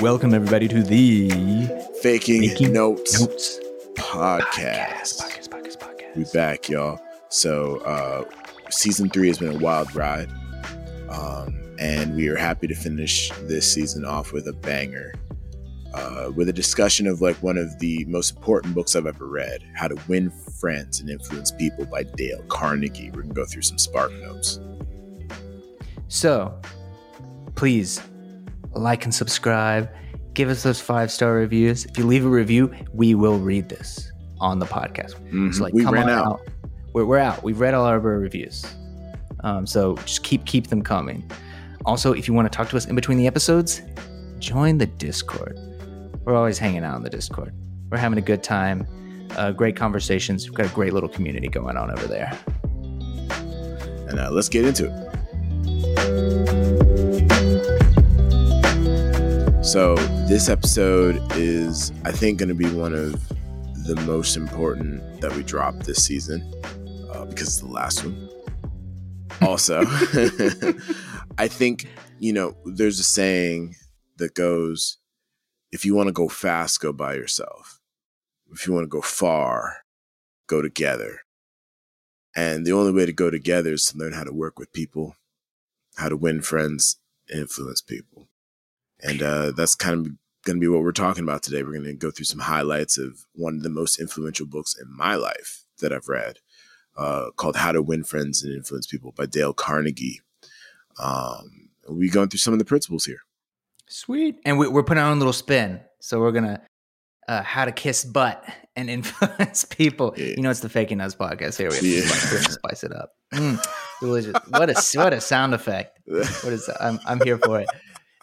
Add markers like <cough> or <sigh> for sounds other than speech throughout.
Welcome everybody to the Faking, Faking Notes, Notes podcast. podcast, podcast, podcast. We back, y'all. So uh season three has been a wild ride. Um, and we are happy to finish this season off with a banger. Uh, with a discussion of like one of the most important books I've ever read, How to Win Friends and Influence People by Dale Carnegie. We're gonna go through some spark notes. So, please like and subscribe. Give us those five star reviews. If you leave a review, we will read this on the podcast. Mhm. So like, we come ran on out. out. We're, we're out. We've read all of our reviews. Um, so just keep keep them coming. Also, if you want to talk to us in between the episodes, join the Discord. We're always hanging out in the Discord. We're having a good time. Uh, great conversations. We've got a great little community going on over there. And uh, let's get into it. So, this episode is, I think, going to be one of the most important that we drop this season uh, because it's the last one. <laughs> Also, <laughs> I think, you know, there's a saying that goes if you want to go fast, go by yourself. If you want to go far, go together. And the only way to go together is to learn how to work with people, how to win friends, influence people. And uh, that's kind of going to be what we're talking about today. We're going to go through some highlights of one of the most influential books in my life that I've read uh, called How to Win Friends and Influence People by Dale Carnegie. Um, we're going through some of the principles here. Sweet. And we, we're putting on a little spin. So we're going to uh, how to kiss butt and <laughs> influence people. Yeah. You know, it's the Faking Us podcast. Here we have Yeah. spice, it up. Mm, delicious. What a, what a sound effect. What is? I'm, I'm here for it.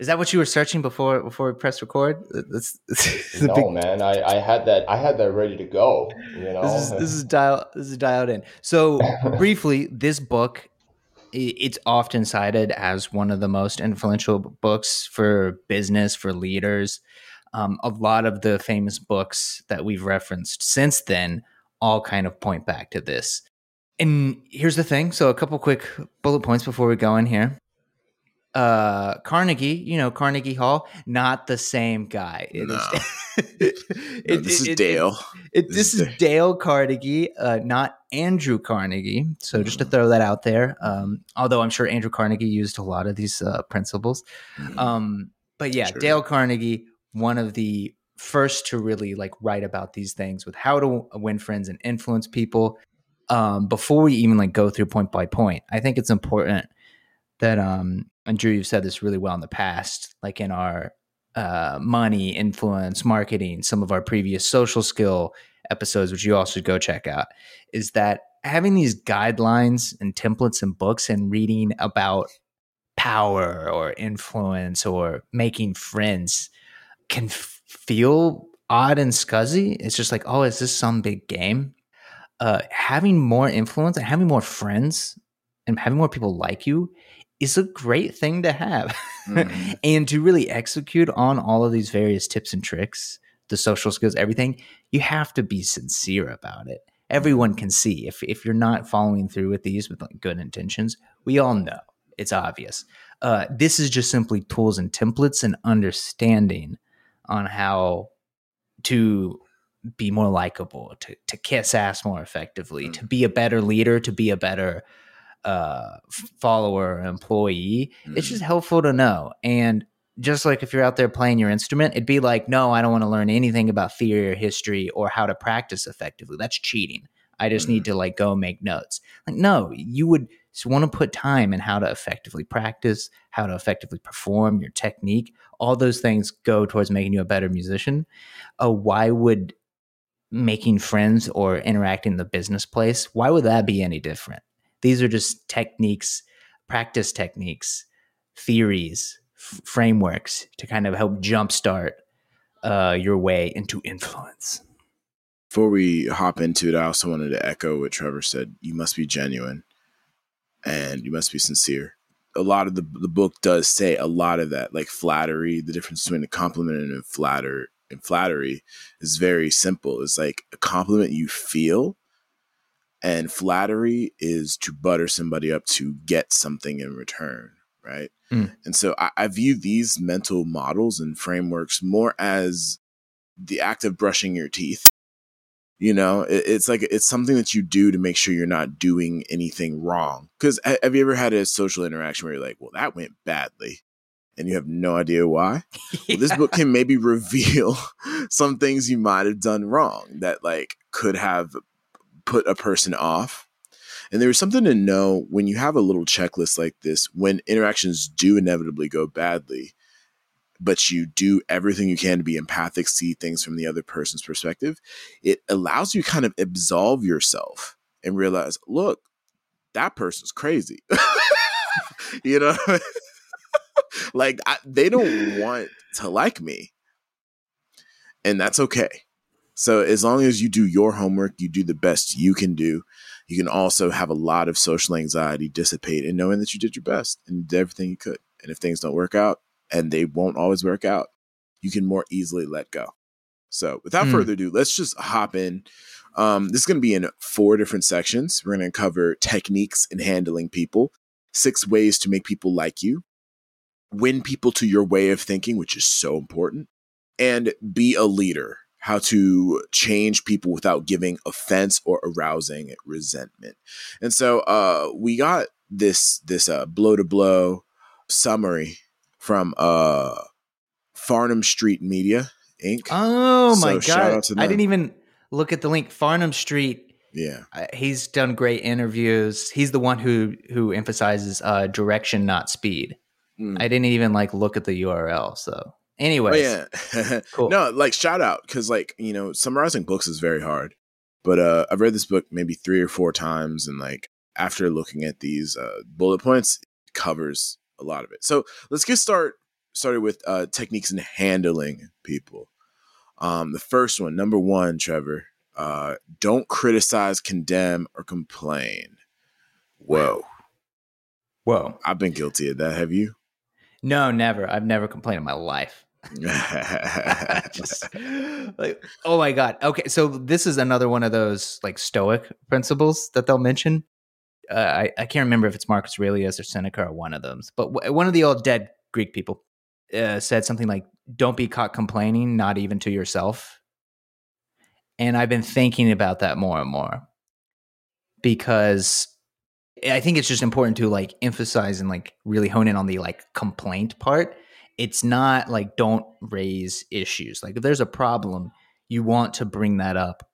Is that what you were searching before before we press record? That's, <laughs> that's no, big- man, I, I had that I had that ready to go. You know, this is this is dial this is dialed in. So <laughs> briefly, this book it's often cited as one of the most influential books for business for leaders. Um, a lot of the famous books that we've referenced since then all kind of point back to this. And here's the thing. So a couple quick bullet points before we go in here. Uh, Carnegie, you know Carnegie Hall, not the same guy. It No. is- No, <laughs> this it- is it- Dale. it, This this is is Dale Carnegie, uh, not Andrew Carnegie. So just to Mm. throw that out there. Um, although I'm sure Andrew Carnegie used a lot of these uh, principles. Mhm. Um, but yeah, Sure. Dale Carnegie, one of the first to really like write about these things with how to win friends and influence people. Um, before we even like go through point by point, I think it's important that um, and Drew, you've said this really well in the past, like in our uh, money, influence, marketing, some of our previous social skill episodes, which you also go check out, is that having these guidelines and templates and books and reading about power or influence or making friends can f- feel odd and scuzzy. It's just like, oh, is this some big game? Uh, having more influence and having more friends and having more people like you is a great thing to have. Mhm. <laughs> and to really execute on all of these various tips and tricks, the social skills, everything, you have to be sincere about it. Everyone can see if if you're not following through with these with like good intentions. We all know it's obvious. Uh, this is just simply tools and templates and understanding on how to be more likable, to to kiss ass more effectively, to be a better leader, to be a better uh, follower, or employee. It's Mhm. just helpful to know. And just like if you're out there playing your instrument, it'd be like, no, I don't want to learn anything about theory or history or how to practice effectively. That's cheating. I just need to like go make notes. Like, no, you would want to put time in how to effectively practice, how to effectively perform your technique. All those things go towards making you a better musician. Uh, why would making friends or interacting in the business place, why would that be any different? These are just techniques, practice techniques, theories, f- frameworks to kind of help jumpstart uh, your way into influence. Before we hop into it, I also wanted to echo what Trevor said. You must be genuine and you must be sincere. A lot of the, the book does say a lot of that, like flattery, the difference between a compliment and a flatter and flattery is very simple. It's like a compliment you feel, and flattery is to butter somebody up to get something in return, right? Mm. And so I, I view these mental models and frameworks more as the act of brushing your teeth. You know, it, it's like it's something that you do to make sure you're not doing anything wrong. Because have you ever had a social interaction where you're like, "Well, that went badly," and you have no idea why? <laughs> Well, this book can maybe <laughs> reveal some things you might have done wrong that like could have put a person off. And there's something to know when you have a little checklist like this, when interactions do inevitably go badly, but you do everything you can to be empathic, see things from the other person's perspective, it allows you to kind of absolve yourself and realize, look, that person's crazy. <laughs> you know? <laughs> like I, they don't want to like me. And that's okay. So as long as you do your homework, you do the best you can do. You can also have a lot of social anxiety dissipate and knowing that you did your best and did everything you could. And if things don't work out, and they won't always work out, you can more easily let go. So without Mm. further ado, let's just hop in. Um, this is going to be in four different sections. We're going to cover techniques in handling people, six ways to make people like you, win people to your way of thinking, which is so important, and be a leader, how to change people without giving offense or arousing resentment. And so uh, we got this this uh, blow to blow summary from uh, Farnham Street Media Inc. Oh my So shout out god! I didn't even look at the link. Farnham Street. yeah, uh, He's done great interviews. He's the one who who emphasizes uh, direction, not speed. Mm. I didn't even like look at the URL. So, Oh yeah. <laughs> cool. No, like shout out because like you know summarizing books is very hard. But uh, I've read this book maybe three or four times, and like after looking at these uh, bullet points, it covers a lot of it. So let's get start started with uh, techniques in handling people. Um, the first one, number one, Trevor, uh, don't criticize, condemn, or complain. Whoa, Whoa! I've been guilty of that. Have you? No, never. I've never complained in my life. <laughs> Just <laughs> like, oh my god. Okay, so this is another one of those like Stoic principles that they'll mention. Uh, I I can't remember if it's Marcus Aurelius or Seneca or one of them, but w- one of the old dead Greek people uh, said something like, "Don't be caught complaining, not even to yourself." And I've been thinking about that more and more because I think it's just important to like emphasize and like really hone in on the like complaint part. It's not like don't raise issues. Like if there's a problem, you want to bring that up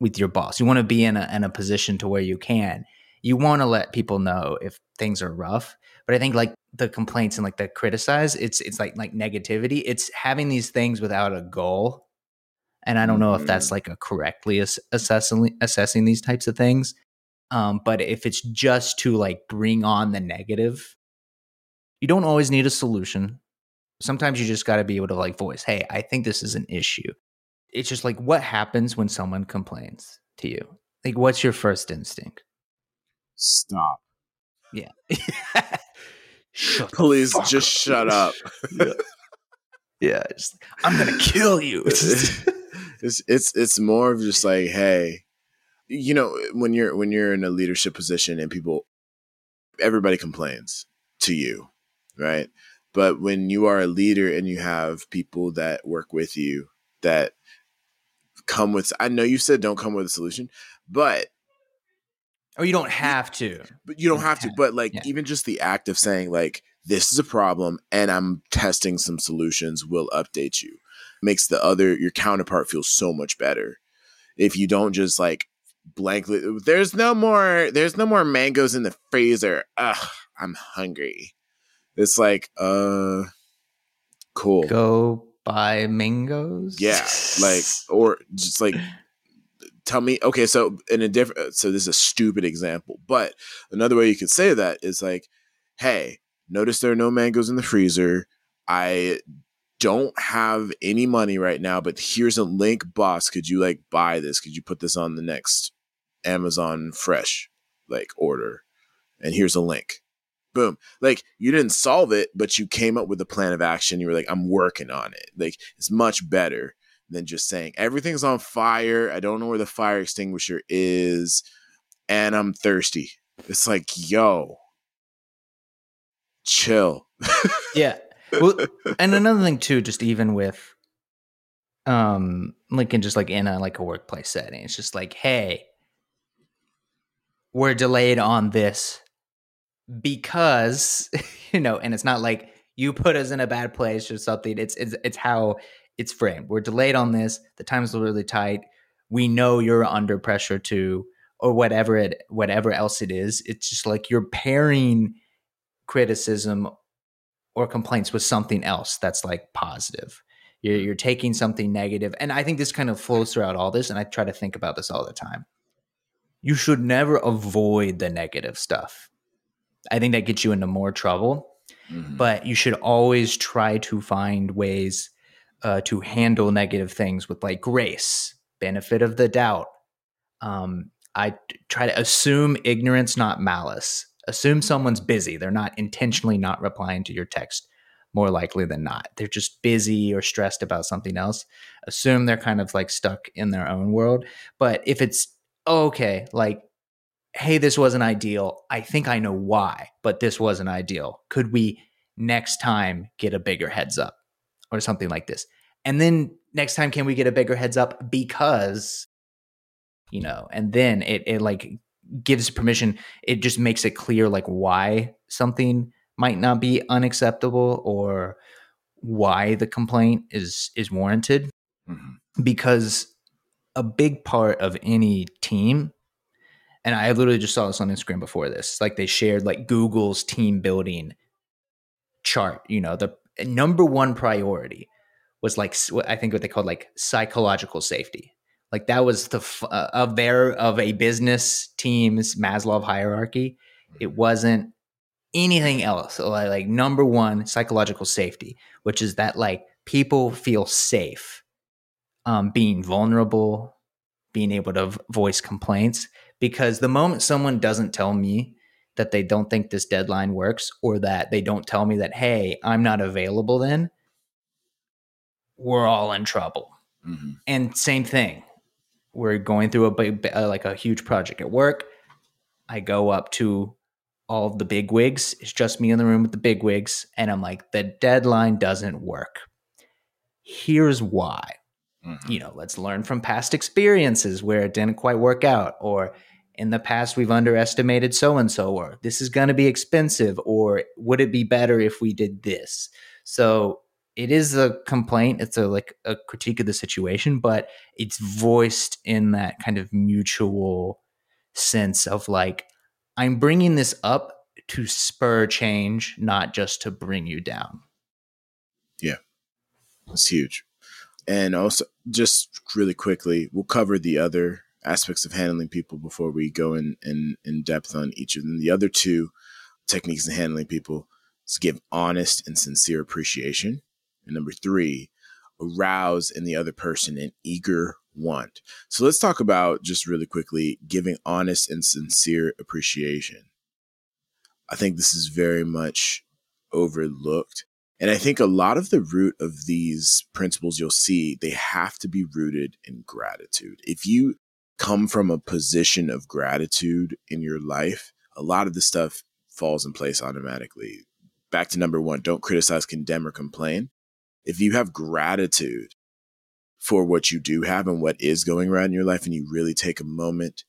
with your boss. You want to be in a in a position to where you can. You want to let people know if things are rough. But I think like the complaints and like the criticize, it's it's like like negativity. It's having these things without a goal. And I don't know if that's like a correctly ass- assessing assessing these types of things. Um, but if it's just to like bring on the negative, you don't always need a solution. Sometimes you just got to be able to like voice, hey, I think this is an issue. It's just like what happens when someone complains to you? Like, what's your first instinct? Stop. Yeah. <laughs> shut Please just shut up. <laughs> yeah. yeah just, I'm going to kill you. <laughs> it's it's it's more of just like, hey, you know, when you're when you're in a leadership position and people everybody complains to you, right? But when you are a leader and you have people that work with you that come with I know you said don't come with a solution, but or you don't have to. but you don't have to. But like Yeah. even just the act of saying like this is a problem and I'm testing some solutions will update you makes the other your counterpart feel so much better. If you don't just like blankly there's no more there's no more mangoes in the freezer. Ugh, I'm hungry. It's like uh cool. Go buy mangoes. Yeah, like <laughs> or just like tell me okay so in a different so this is a stupid example but another way you could say that is like hey notice there are no mangoes in the freezer. I don't have any money right now but here's a link boss could you like buy this? Could you put this on the next amazon fresh like order? And here's a link boom like you didn't solve it but you came up with a plan of action you were like i'm working on it like it's much better than just saying everything's on fire. I don't know where the fire extinguisher is, and I'm thirsty. It's like, yo, chill. <laughs> yeah. Well, and another thing too, just even with um like in just like in a like a workplace setting, it's just like, hey, we're delayed on this because <laughs> you know, and it's not like you put us in a bad place or something. It's it's it's how it's framed. We're delayed on this. The time's really tight. We know you're under pressure to or whatever it whatever else it is. It's just like you're pairing criticism or complaints with something else that's like positive. You're, mm-hmm. you're taking something negative, and I think this kind of flows throughout all this. And I try to think about this all the time. You should never avoid the negative stuff. I think that gets you into more trouble. Mm-hmm. But you should always try to find ways uh, to handle negative things with like grace, benefit of the doubt. Um, I try to assume ignorance, not malice. Assume someone's busy. They're not intentionally not replying to your text more likely than not. They're just busy or stressed about something else. Assume they're kind of like stuck in their own world. But if it's oh, okay, like, hey, this wasn't ideal. I think I know why, but this wasn't ideal. Could we next time get a bigger heads up or something like this? And then next time, can we get a bigger heads up because, you know, and then it, it like gives permission. It just makes it clear like why something might not be unacceptable or why the complaint is is warranted mm-hmm. because a big part of any team and i literally just saw this on instagram before this like they shared like google's team building chart you know the number one priority was like i think what they called like psychological safety like that was the uh, of their of a business team's maslow hierarchy it wasn't anything else. Like, like number one, psychological safety, which is that like people feel safe um, being vulnerable, being able to voice complaints. Because the moment someone doesn't tell me that they don't think this deadline works or that they don't tell me that, hey, I'm not available then, we're all in trouble. Mm-hmm. And same thing. We're going through a big, uh, like a huge project at work. I go up to all of the big wigs. It's just me in the room with the big wigs. And I'm like, the deadline doesn't work. Here's why. Mm-hmm. You know, let's learn from past experiences where it didn't quite work out, or in the past we've underestimated so and so, or this is going to be expensive, or would it be better if we did this? So it is a complaint. It's a like a critique of the situation, but it's voiced in that kind of mutual sense of like I'm bringing this up to spur change, not just to bring you down. Yeah, it's huge. And also, just really quickly, we'll cover the other aspects of handling people before we go in, in, in depth on each of them. The other two techniques in handling people is give honest and sincere appreciation. And number three, arouse in the other person an eager want. So let's talk about just really quickly giving honest and sincere appreciation. I think this is very much overlooked. And I think a lot of the root of these principles you'll see, they have to be rooted in gratitude. If you come from a position of gratitude in your life, a lot of the stuff falls in place automatically. Back to number one don't criticize, condemn, or complain. If you have gratitude for what you do have and what is going right in your life, and you really take a moment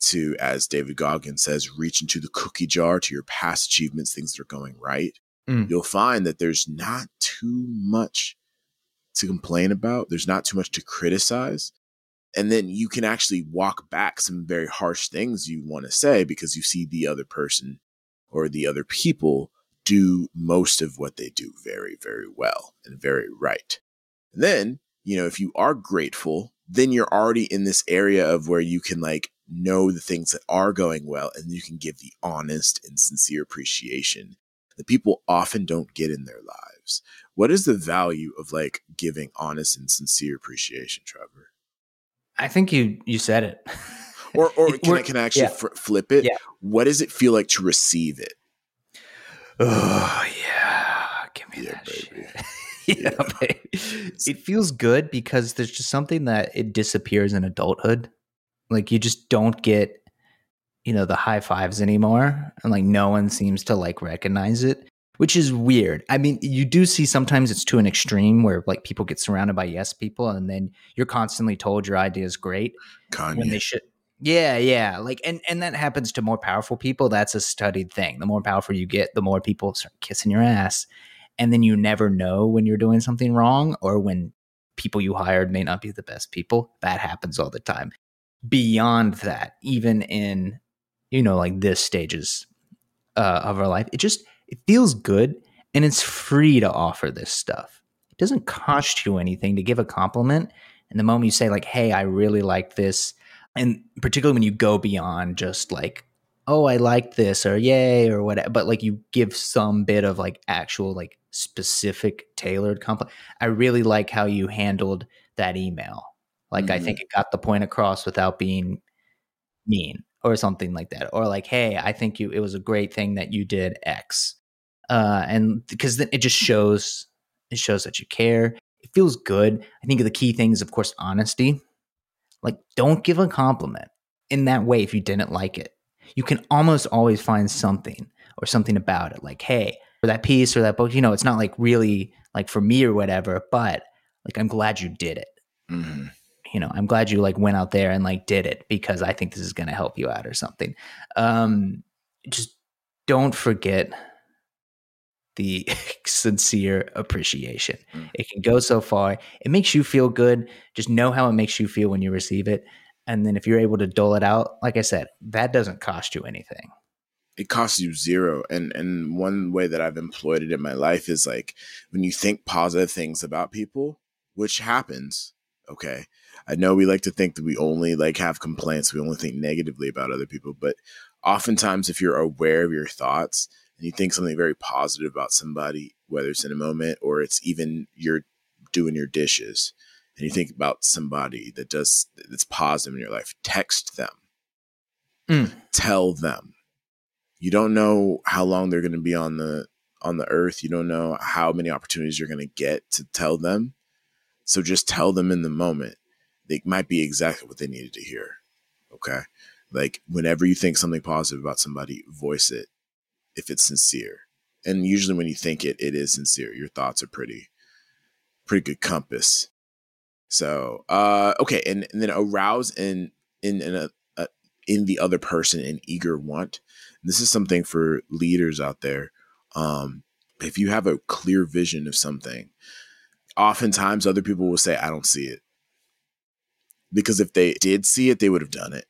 to, as David Goggins says, reach into the cookie jar to your past achievements, things that are going right, mm. you'll find that there's not too much to complain about. There's not too much to criticize. And then you can actually walk back some very harsh things you want to say because you see the other person or the other people do most of what they do very, very well and very right. And then you know, if you are grateful, then you're already in this area of where you can like know the things that are going well and you can give the honest and sincere appreciation that people often don't get in their lives. What is the value of like giving honest and sincere appreciation, Trevor? I think you you said it. or <laughs> or can, I, can I actually yeah. flip it? Yeah. What does it feel like to receive it? Oh <sighs> yeah, give me yeah, that baby. shit. <laughs> yeah, yeah. it feels good because there's just something that it disappears in adulthood. Like you just don't get, you know, the high fives anymore, and like no one seems to like recognize it. Which is weird. I mean, you do see sometimes it's to an extreme where like people get surrounded by yes people, and then you're constantly told your idea is great Kanye. when they should. Yeah, yeah, like and and that happens to more powerful people. That's a studied thing. The more powerful you get, the more people start kissing your ass, and then you never know when you're doing something wrong or when people you hired may not be the best people. That happens all the time. Beyond that, even in you know like this stages uh, of our life, it just it feels good and it's free to offer this stuff. It doesn't cost you anything to give a compliment. And the moment you say like, "Hey, I really like this," and particularly when you go beyond just like, "Oh, I like this," or "Yay," or whatever, but like you give some bit of like actual like specific tailored compliment. I really like how you handled that email. Like I Mhm. think it got the point across without being mean or something like that. Or like, hey, I think you it was a great thing that you did X. Uh and because then it just shows it shows that you care. It feels good. I think the key thing is of course honesty. Like don't give a compliment in that way if you didn't like it. You can almost always find something or something about it. Like, hey, for that piece or that book, you know, it's not like really like for me or whatever, but like I'm glad you did it Mhm. you know i'm glad you like went out there and like did it because i think this is going to help you out or something um just don't forget the <laughs> sincere appreciation. Mm. it can go so far. It makes you feel good. Just know how it makes you feel when you receive it. And then if you're able to dole it out like i said that doesn't cost you anything. It costs you zero. And and one way that i've employed it in my life is like when you think positive things about people which happens okay? I know we like to think that we only like have complaints. We only think negatively about other people. But oftentimes if you're aware of your thoughts and you think something very positive about somebody whether it's in a moment or it's even you're doing your dishes and you think about somebody that does that's positive in your life text them. Mm. tell them. You don't know how long they're going to be on the on the earth. You don't know how many opportunities you're going to get to tell them. So just tell them in the moment. They might be exactly what they needed to hear okay? Like whenever you think something positive about somebody voice it if it's sincere. And usually when you think it it is sincere. Your thoughts are pretty pretty good compass. So uh okay and, and then arouse in in in a, in the other person an eager want. This is something for leaders out there. Um if you have a clear vision of something oftentimes other people will say i don't see it. Because if they did see it they would have done it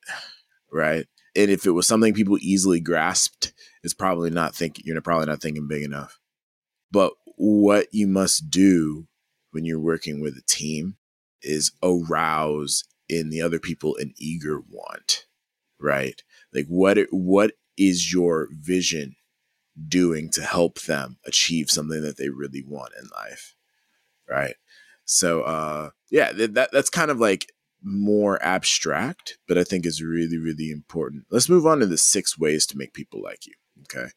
right? And if it was something people easily grasped it's probably not thinking you're probably not thinking big enough. But what you must do when you're working with a team is arouse in the other people an eager want right? Like what what is your vision doing to help them achieve something that they really want in life right? So uh yeah th- that that's kind of like more abstract but i think is really really important. Let's move on to the six ways to make people like you okay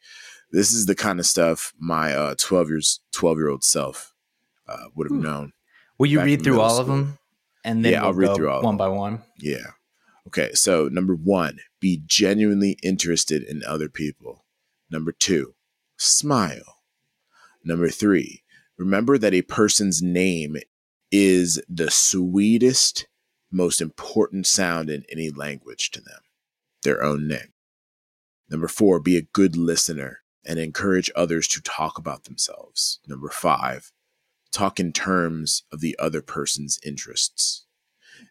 this is the kind of stuff my uh 12 years 12 year old self uh, would have Hmm. known will you read through all of them and then Yeah, I'll we'll read go through all one by one Yeah. Okay. So, number one, be genuinely interested in other people. Number two, smile. Number three, remember that a person's name is the sweetest, most important sound in any language to them their own name. Number four, be a good listener and encourage others to talk about themselves. Number five, talk in terms of the other person's interests.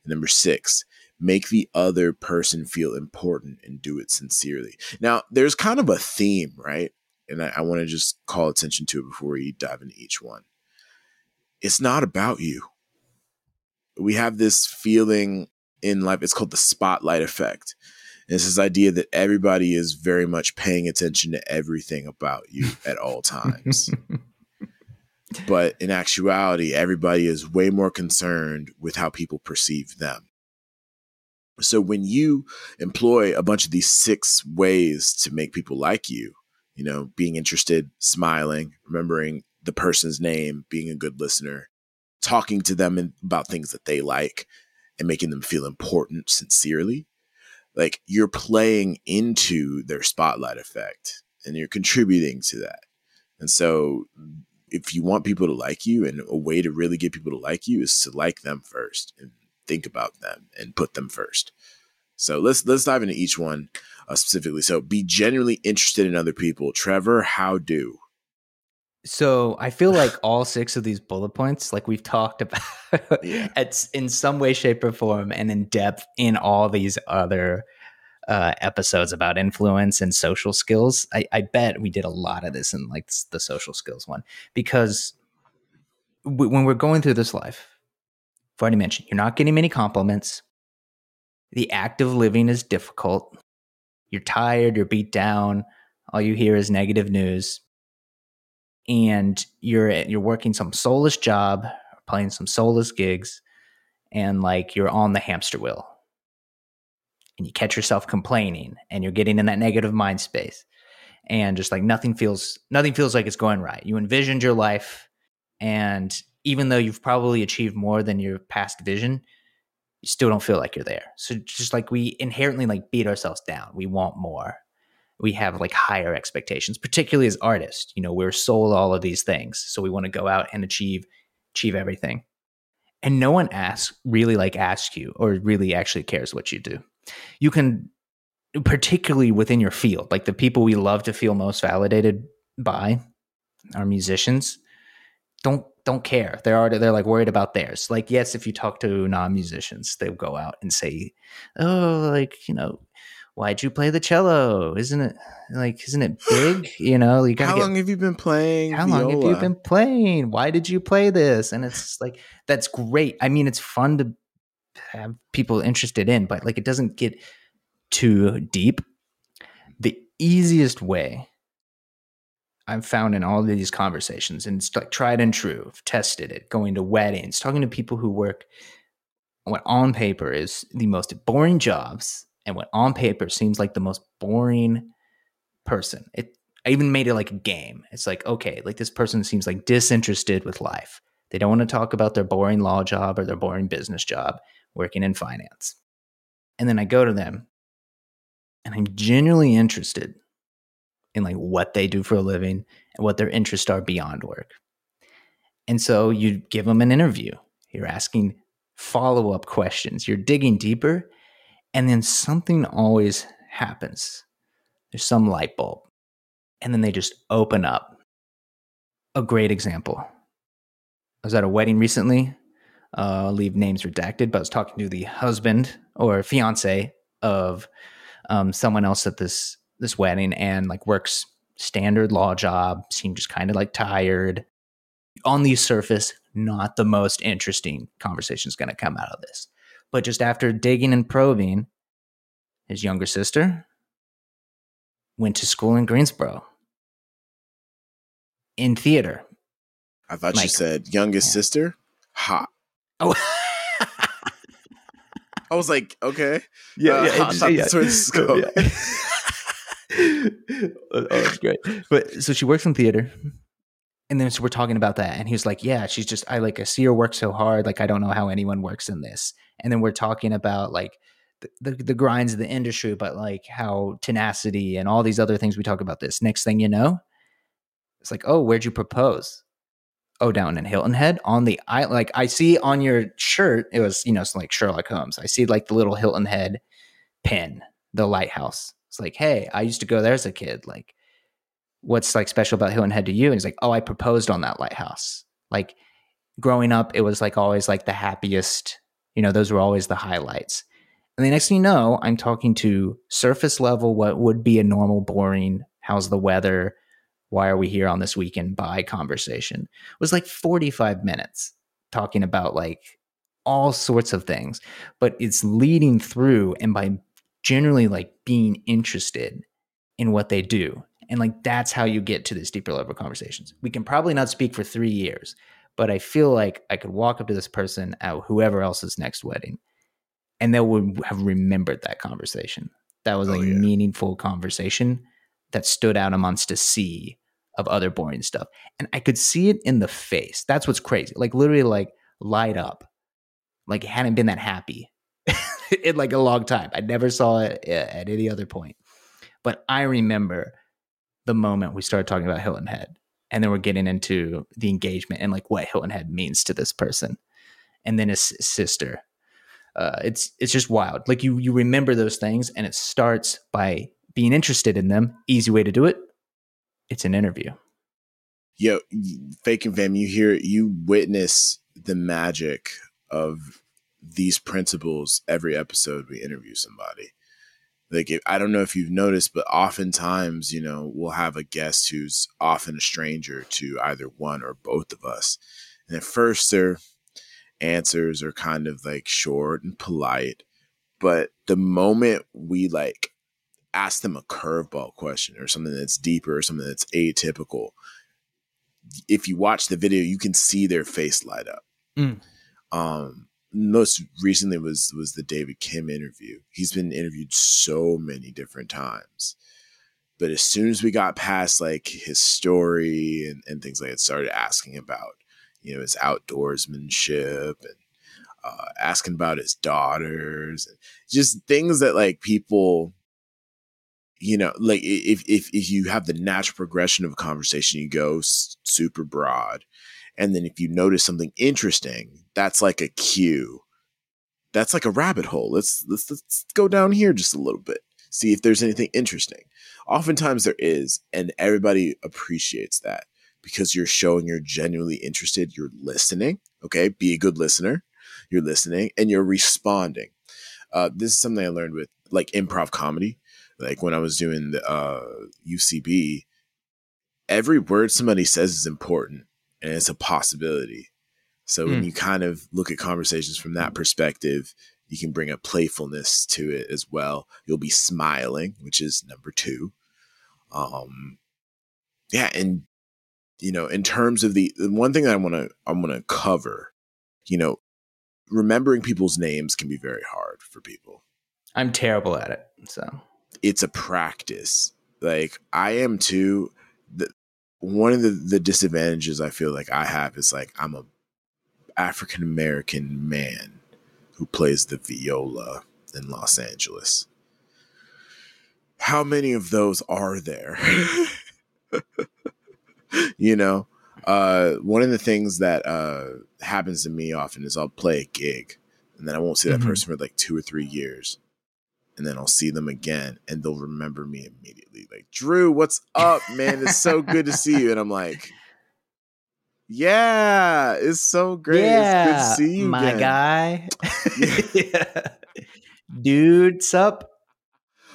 Number six, make the other person feel important and do it sincerely. Now, there's kind of a theme, right? And I, I want to just call attention to it before we dive into each one. It's not about you. We have this feeling in life, it's called the spotlight effect. And it's this idea that everybody is very much paying attention to everything about you at all times. <laughs> but in actuality, everybody is way more concerned with how people perceive them. So when you employ a bunch of these six ways to make people like you, you know, being interested, smiling, remembering the person's name, being a good listener, talking to them in- about things that they like, and making them feel important sincerely, like you're playing into their spotlight effect and you're contributing to that. And so if you want people to like you and a way to really get people to like you is to like them first and think about them and put them first. So let's let's dive into each one uh, specifically. So be genuinely interested in other people. Trevor, how do? So I feel like <laughs> all six of these bullet points, like we've talked <laughs> about, Yeah. it's in some way, shape, or form, and in depth in all these other uh, episodes about influence and social skills. I, I bet we did a lot of this in like the social skills one because w- when we're going through this life, I've already mentioned you're not getting many compliments. The act of living is difficult. You're tired. You're beat down. All you hear is negative news and you're you're working some soulless job, playing some soulless gigs, and like you're on the hamster wheel, and you catch yourself complaining, and you're getting in that negative mind space, and just like nothing feels nothing feels like it's going right. You envisioned your life, and even though you've probably achieved more than your past vision, you still don't feel like you're there. So just like we inherently like beat ourselves down, we want more we have like higher expectations particularly as artists you know we're sold all of these things so we want to go out and achieve achieve everything. And no one asks really like asks you or really actually cares what you do. You can particularly within your field like the people we love to feel most validated by our musicians don't don't care. They're already they're like worried about theirs. Like yes if you talk to non-musicians they'll go out and say oh like you know why'd you play the cello? Isn't it like isn't it big? <sighs> You know, you gotta How get, long have you been playing? how long have you been playing? Why did you play this? And it's like that's great. I mean, it's fun to have people interested in, but like it doesn't get too deep. The easiest way I've found in all of these conversations, and it's like tried and true, I've tested it, going to weddings, talking to people who work what on paper is the most boring jobs and what on paper seems like the most boring person. It I even made it like a game. It's like, okay, like this person seems like disinterested with life. They don't want to talk about their boring law job or their boring business job working in finance. And then I go to them and I'm genuinely interested in like what they do for a living and what their interests are beyond work. And so you give them an interview. You're asking follow up questions. You're digging deeper, and then something always happens. There's some light bulb, and then they just open up. A great example. I was at a wedding recently. Uh, I'll leave names redacted, but I was talking to the husband or fiance of um, someone else at this this wedding, and like works standard law job. Seemed just kind of like tired. On the surface, not the most interesting conversation is going to come out of this. But just after digging and probing, his younger sister went to school in Greensboro in theater. I thought you said youngest Yeah. sister. Hot. Oh, <laughs> I was like, okay. yeah, Uh, yeah, yeah. that's where this going. Yeah. <laughs> oh, it's great. But so she works in theater. And then so we're talking about that. And he was like, Yeah, she's just I like I see her work so hard. Like I don't know how anyone works in this. And then we're talking about like the, the, the grinds of the industry, but like how tenacity and all these other things we talk about this. Next thing you know, it's like, oh, where'd you propose? Oh, down in Hilton Head on the I like I see on your shirt, it was, you know, it's like Sherlock Holmes. I see like the little Hilton Head pin, the lighthouse. It's like, hey, I used to go there as a kid. Like, what's like special about Hilton Head to you? And he's like, oh, I proposed on that lighthouse. Like growing up, it was like always like the happiest, you know, those were always the highlights. And the next thing you know, I'm talking to surface level, what would be a normal, boring, how's the weather? Why are we here on this weekend by conversation? It was like 45 minutes talking about like all sorts of things, but it's leading through and by generally like being interested in what they do. And like that's how you get to this deeper level conversations. We can probably not speak for three years, but I feel like I could walk up to this person at whoever else's next wedding and they would have remembered that conversation. That was Oh, a yeah. meaningful conversation that stood out amongst a sea of other boring stuff. And I could see it in the face. That's what's crazy. Like literally like light up. Like it hadn't been that happy <laughs> in like a long time. I never saw it uh, at any other point. But I remember the moment we started talking about Hilton Head. and then we're getting into the engagement and like what Hilton Head means to this person, and then his sister. Uh, it's it's just wild. Like you you remember those things, and it starts by being interested in them. Easy way to do it. It's an interview. Yo, fake and fam, you hear you witness the magic of these principles every episode we interview somebody like if, i don't know if you've noticed but oftentimes you know we'll have a guest who's often a stranger to either one or both of us and at first their answers are kind of like short and polite but the moment we like ask them a curveball question or something that's deeper or something that's atypical if you watch the video you can see their face light up mm. um most recently was was the David Kim interview. He's been interviewed so many different times. But as soon as we got past like his story and, and things like that, started asking about, you know, his outdoorsmanship and uh, asking about his daughters and just things that like people you know like if if if you have the natural progression of a conversation you go super broad and then if you notice something interesting, that's like a cue. That's like a rabbit hole. Let's let's let's go down here just a little bit. See if there's anything interesting. Oftentimes there is, and everybody appreciates that because you're showing you're genuinely interested, you're listening. Okay, be a good listener. You're listening and you're responding. Uh, this is something I learned with like improv comedy. Like when I was doing the uh, UCB, every word somebody says is important and it's a possibility. So mm. when hmm. you kind of look at conversations from that perspective, you can bring a playfulness to it as well. You'll be smiling, which is number two. Um, yeah, and you know, in terms of the, the one thing that I want to I want to cover, you know, remembering people's names can be very hard for people. I'm terrible at it, so it's a practice. Like I am too. The, one of the, the disadvantages I feel like I have is like I'm a African American man who plays the viola in Los Angeles. How many of those are there? <laughs> you know, uh, one of the things that uh, happens to me often is I'll play a gig and then I won't see that mm-hmm. person for like two or three years and then I'll see them again and they'll remember me immediately. Like, Drew, what's up, man? It's so good to see you. And I'm like, yeah, it's so great. Yeah, it's good to see you, my again. guy. yeah. <laughs> Dude, sup?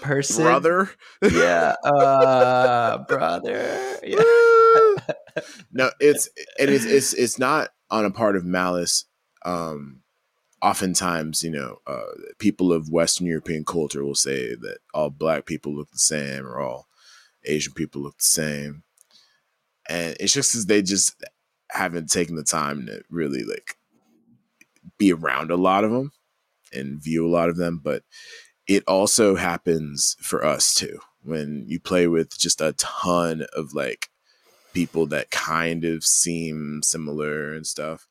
Person. Brother. yeah. Uh <laughs> brother. Yeah. <laughs> no, it's and it is it's it's not on a part of malice. Um oftentimes, you know, uh, people of Western European culture will say that all black people look the same or all Asian people look the same. And it's just because they just haven't taken the time to really like be around a lot of them and view a lot of them. But it also happens for us too when you play with just a ton of like people that kind of seem similar and stuff.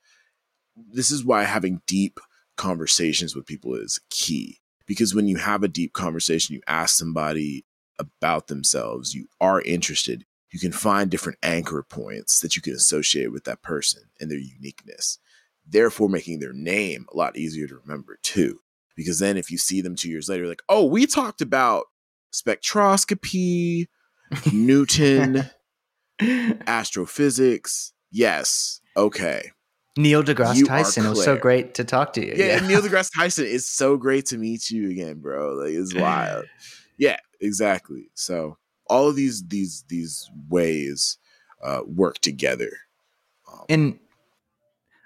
This is why having deep conversations with people is key because when you have a deep conversation, you ask somebody about themselves, you are interested, you can find different anchor points that you can associate with that person and their uniqueness, therefore making their name a lot easier to remember too. Because then if you see them two years later, like, oh, we talked about spectroscopy, <laughs> Newton, <laughs> astrophysics. Yes. Okay. Neil deGrasse Tyson. It was so great to talk to you. Yeah, yeah. Neil <laughs> deGrasse Tyson. It's so great to meet you again, bro. Like it's wild. <sighs> yeah, exactly. So all of these these these ways uh, work together. Um, and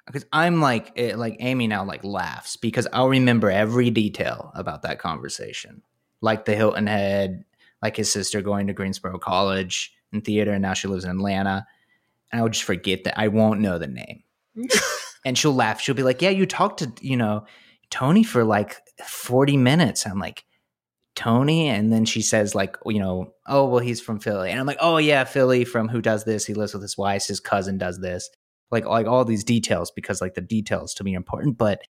because I'm like it, eh, like Amy now like laughs because I'll remember every detail about that conversation, like the Hilton Head, like his sister going to Greensboro College in theater, and now she lives in Atlanta. And I would just forget that I won't know the name and she'll laugh. She'll be like, "Yeah, you talked to you know Tony for like forty minutes." I'm like, "Tony," and then she says like, you know, "Oh, well, he's from Philly," and I'm like, "Oh yeah, Philly from who does this? He lives with his wife. His cousin does this." Like like all these details because like the details to me are important, but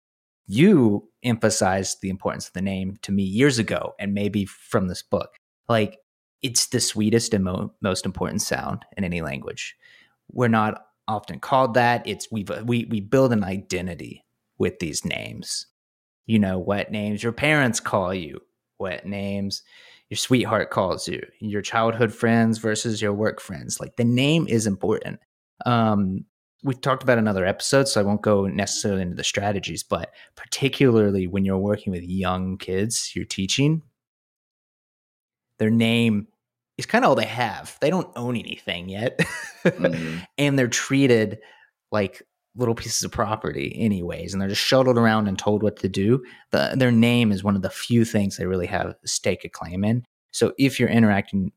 you emphasized the importance of the name to me years ago, and maybe from this book. Like it's the sweetest and mo- most important sound in any language we're not often called that. It's we we we build an identity with these names. You know what names your parents call you, what names your sweetheart calls you, your childhood friends versus your work friends. Like the name is important. Um, we talked about another episode, so I won't go necessarily into the strategies, but particularly when you're working with young kids, you're teaching, their name is kind of all they have. They don't own anything yet. mm-hmm. <laughs> And they're treated like little pieces of property anyways and they're just shuttled around and told what to do the, their name is one of the few things they really have stake a claim in so if you're interacting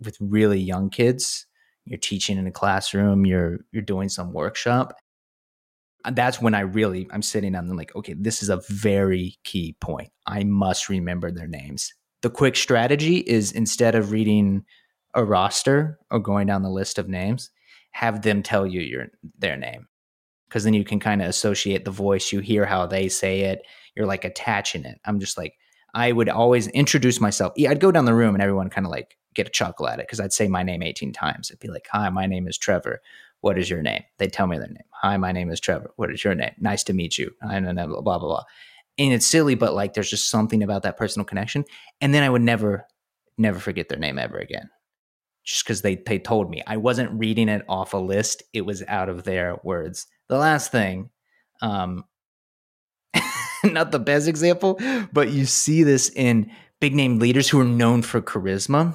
with really young kids you're teaching in a classroom you're you're doing some workshop uh, that's when i really i'm sitting down and I'm like okay this is a very key point i must remember their names the quick strategy is instead of reading a roster or going down the list of names have them tell you your their name because then you can kind of associate the voice. You hear how they say it. You're like attaching it. I'm just like, I would always introduce myself. Yeah, I'd go down the room and everyone kind of like get a chuckle at it because I'd say my name 18 times. It'd be like, Hi, my name is Trevor. What is your name? They'd tell me their name. Hi, my name is Trevor. What is your name? Nice to meet you. I know, blah, blah, blah. And it's silly, but like there's just something about that personal connection. And then I would never, never forget their name ever again just because they, they told me. I wasn't reading it off a list, it was out of their words. The last thing, um, <laughs> not the best example, but you see this in big name leaders who are known for charisma.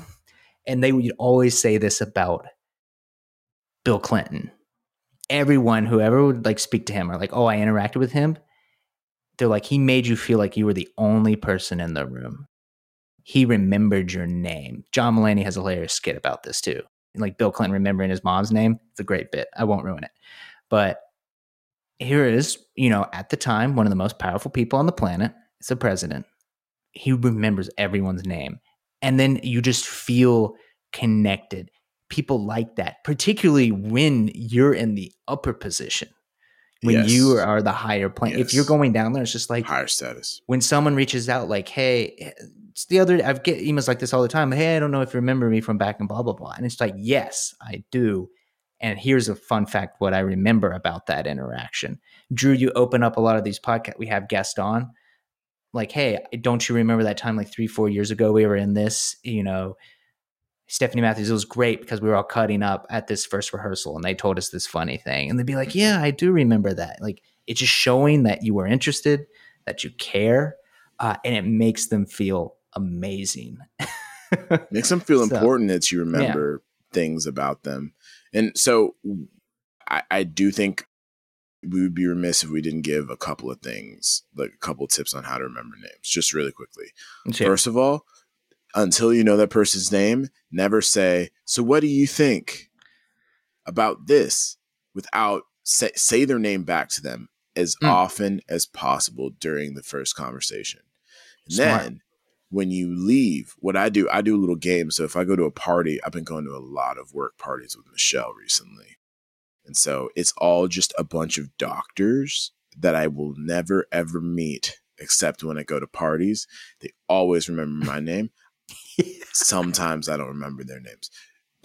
And they would always say this about Bill Clinton. Everyone, whoever would like speak to him or like, oh, I interacted with him, they're like, he made you feel like you were the only person in the room he remembered your name. John Mulaney has a hilarious skit about this too. Like Bill Clinton remembering his mom's name. It's a great bit. I won't ruin it. But here is, you know, at the time, one of the most powerful people on the planet. It's the president. He remembers everyone's name. And then you just feel connected. People like that, particularly when you're in the upper position when yes. you are the higher plane. Yes. If you're going down there, it's just like higher status. When someone reaches out, like, "Hey, it's the other I get emails like this all the time. Hey, I don't know if you remember me from back and blah blah blah. And it's like, yes, I do. And here's a fun fact: what I remember about that interaction. Drew, you open up a lot of these podcasts. We have guests on. Like, hey, don't you remember that time like three, four years ago we were in this? You know, Stephanie Matthews. It was great because we were all cutting up at this first rehearsal, and they told us this funny thing, and they'd be like, "Yeah, I do remember that." Like, it's just showing that you were interested, that you care, uh, and it makes them feel amazing. <laughs> Makes them feel so, important that you remember yeah. things about them. And so I, I do think we would be remiss if we didn't give a couple of things, like a couple of tips on how to remember names, just really quickly. Sure. First of all, until you know that person's name, never say, So what do you think about this? without say, say their name back to them as mm. often as possible during the first conversation. And Smart. then when you leave, what I do, I do a little game. So if I go to a party, I've been going to a lot of work parties with Michelle recently. And so it's all just a bunch of doctors that I will never ever meet except when I go to parties. They always remember my name. Sometimes I don't remember their names.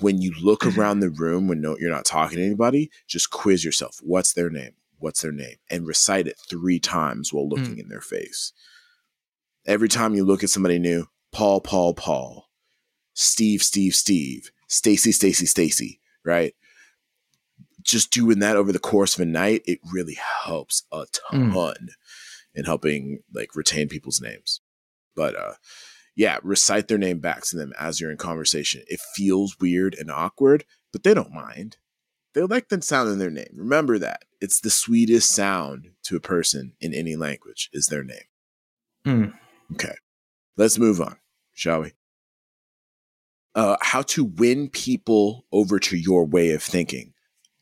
When you look around the room when no, you're not talking to anybody, just quiz yourself. What's their name? What's their name? And recite it three times while looking mm. in their face every time you look at somebody new, Paul, Paul, Paul, Steve, Steve, Steve, Stacy, Stacy, Stacy, right? Just doing that over the course of a night, it really helps a hmm. ton mm. in helping like retain people's names. But uh yeah, recite their name back to them as you're in conversation. It feels weird and awkward, but they don't mind. They like the sound of their name. Remember that. It's the sweetest sound to a person in any language is their name. Mm. Okay. Let's move on, shall we? Uh, how to win people over to your way of thinking.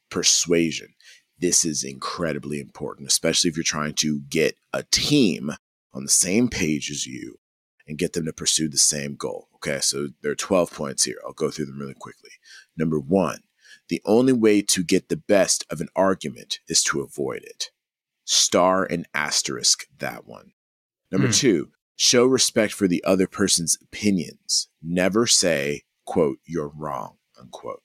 Persuasion. This is incredibly important, especially if you're trying to get a team on the same page as you and get them to pursue the same goal. Okay, so there are 12 points here. I'll go through them really quickly. Number one, the only way to get the best of an argument is to avoid it. Star and asterisk that one. Number mm. two, Show respect for the other person's opinions. Never say, quote, you're wrong, unquote.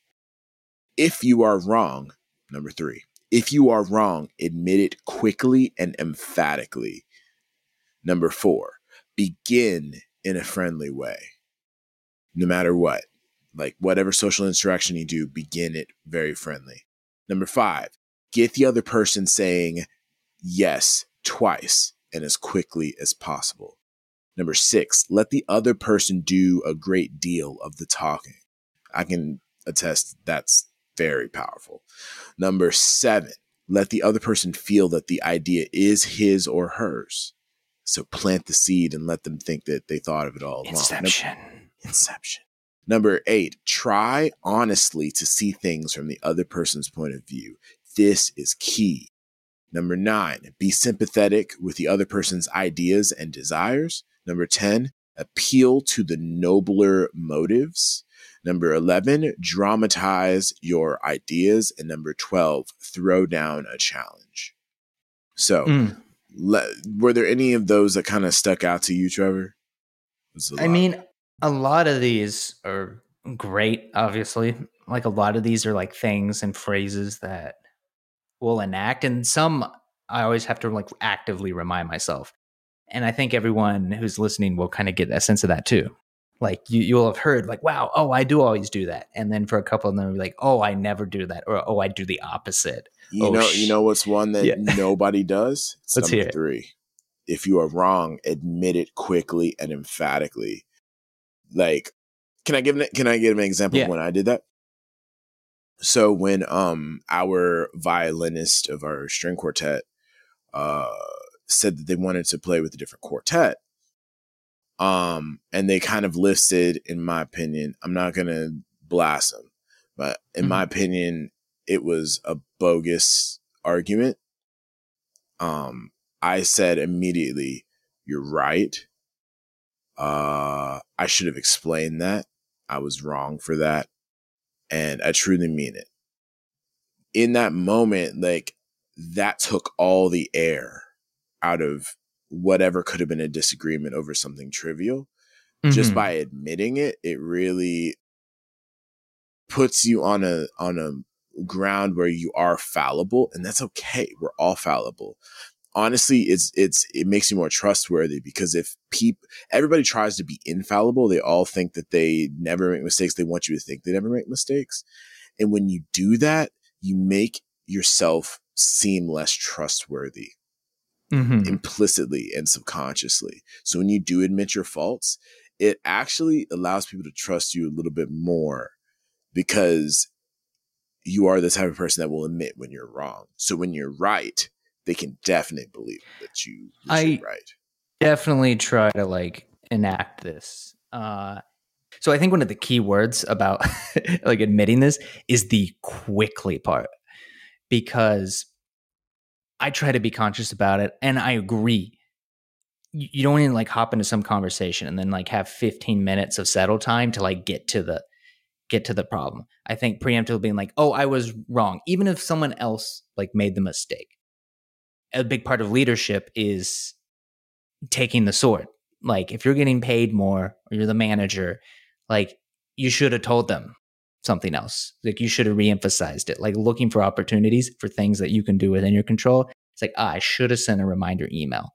If you are wrong, number three, if you are wrong, admit it quickly and emphatically. Number four, begin in a friendly way. No matter what, like whatever social interaction you do, begin it very friendly. Number five, get the other person saying yes twice and as quickly as possible. Number six, let the other person do a great deal of the talking. I can attest that's very powerful. Number seven, let the other person feel that the idea is his or hers. So plant the seed and let them think that they thought of it all along. Inception. Number, inception. Number eight, try honestly to see things from the other person's point of view. This is key. Number nine, be sympathetic with the other person's ideas and desires. Number 10, appeal to the nobler motives. Number 11, dramatize your ideas. And number 12, throw down a challenge. So, Mm. Le- were there any of those that kind of stuck out to you, Trevor? It was a I mean, a lot of these are great, obviously. Like a lot of these are like things and phrases that will enact, and some I always have to like actively remind myself. And I think everyone who's listening will kind of get a sense of that too. Like you, you'll have heard, like, "Wow, oh, I do always do that," and then for a couple of them, be like, "Oh, I never do that," or "Oh, I do the opposite." You oh, know, sh- you know what's one that Yeah. nobody does? It's <laughs> Let's number hear it. three. If you are wrong, admit it quickly and emphatically. Like, can I give an, can I give an example Yeah. of when I did that? So when um our violinist of our string quartet uh said that they wanted to play with a different quartet, um, and they kind of listed, in my opinion, I'm not gonna blast them, but in my opinion, it was a bogus argument. Um, I said immediately, "You're right. Uh, I should have explained that. I was wrong for that, and I truly mean it." In that moment, like that took all the air out of whatever could have been a disagreement over something trivial just Mhm. by admitting it it really puts you on a on a ground where you are fallible and that's okay we're all fallible honestly it's it's it makes you more trustworthy because if people everybody tries to be infallible they all think that they never make mistakes they want you to think they never make mistakes and when you do that you make yourself seem less trustworthy mm-hmm. implicitly and subconsciously. So when you do admit your faults, it actually allows people to trust you a little bit more because you are the type of person that will admit when you're wrong. So when you're right, they can definitely believe that you I- you're right. definitely try to like enact this. Uh, so I think one of the key words about <laughs> like admitting this is the quickly part because I try to be conscious about it and I agree. You you don't even like hop into some conversation and then like have 15 minutes of settle time to like get to the get to the problem. I think preemptively being like, "Oh, I was wrong," even if someone else like made the mistake. A big part of leadership is taking the sword. Like if you're getting paid more or you're the manager, like you should have told them something else. Like you should have reemphasized it. Like looking for opportunities for things that you can do within your control. It's like, ah, I should have sent a reminder email.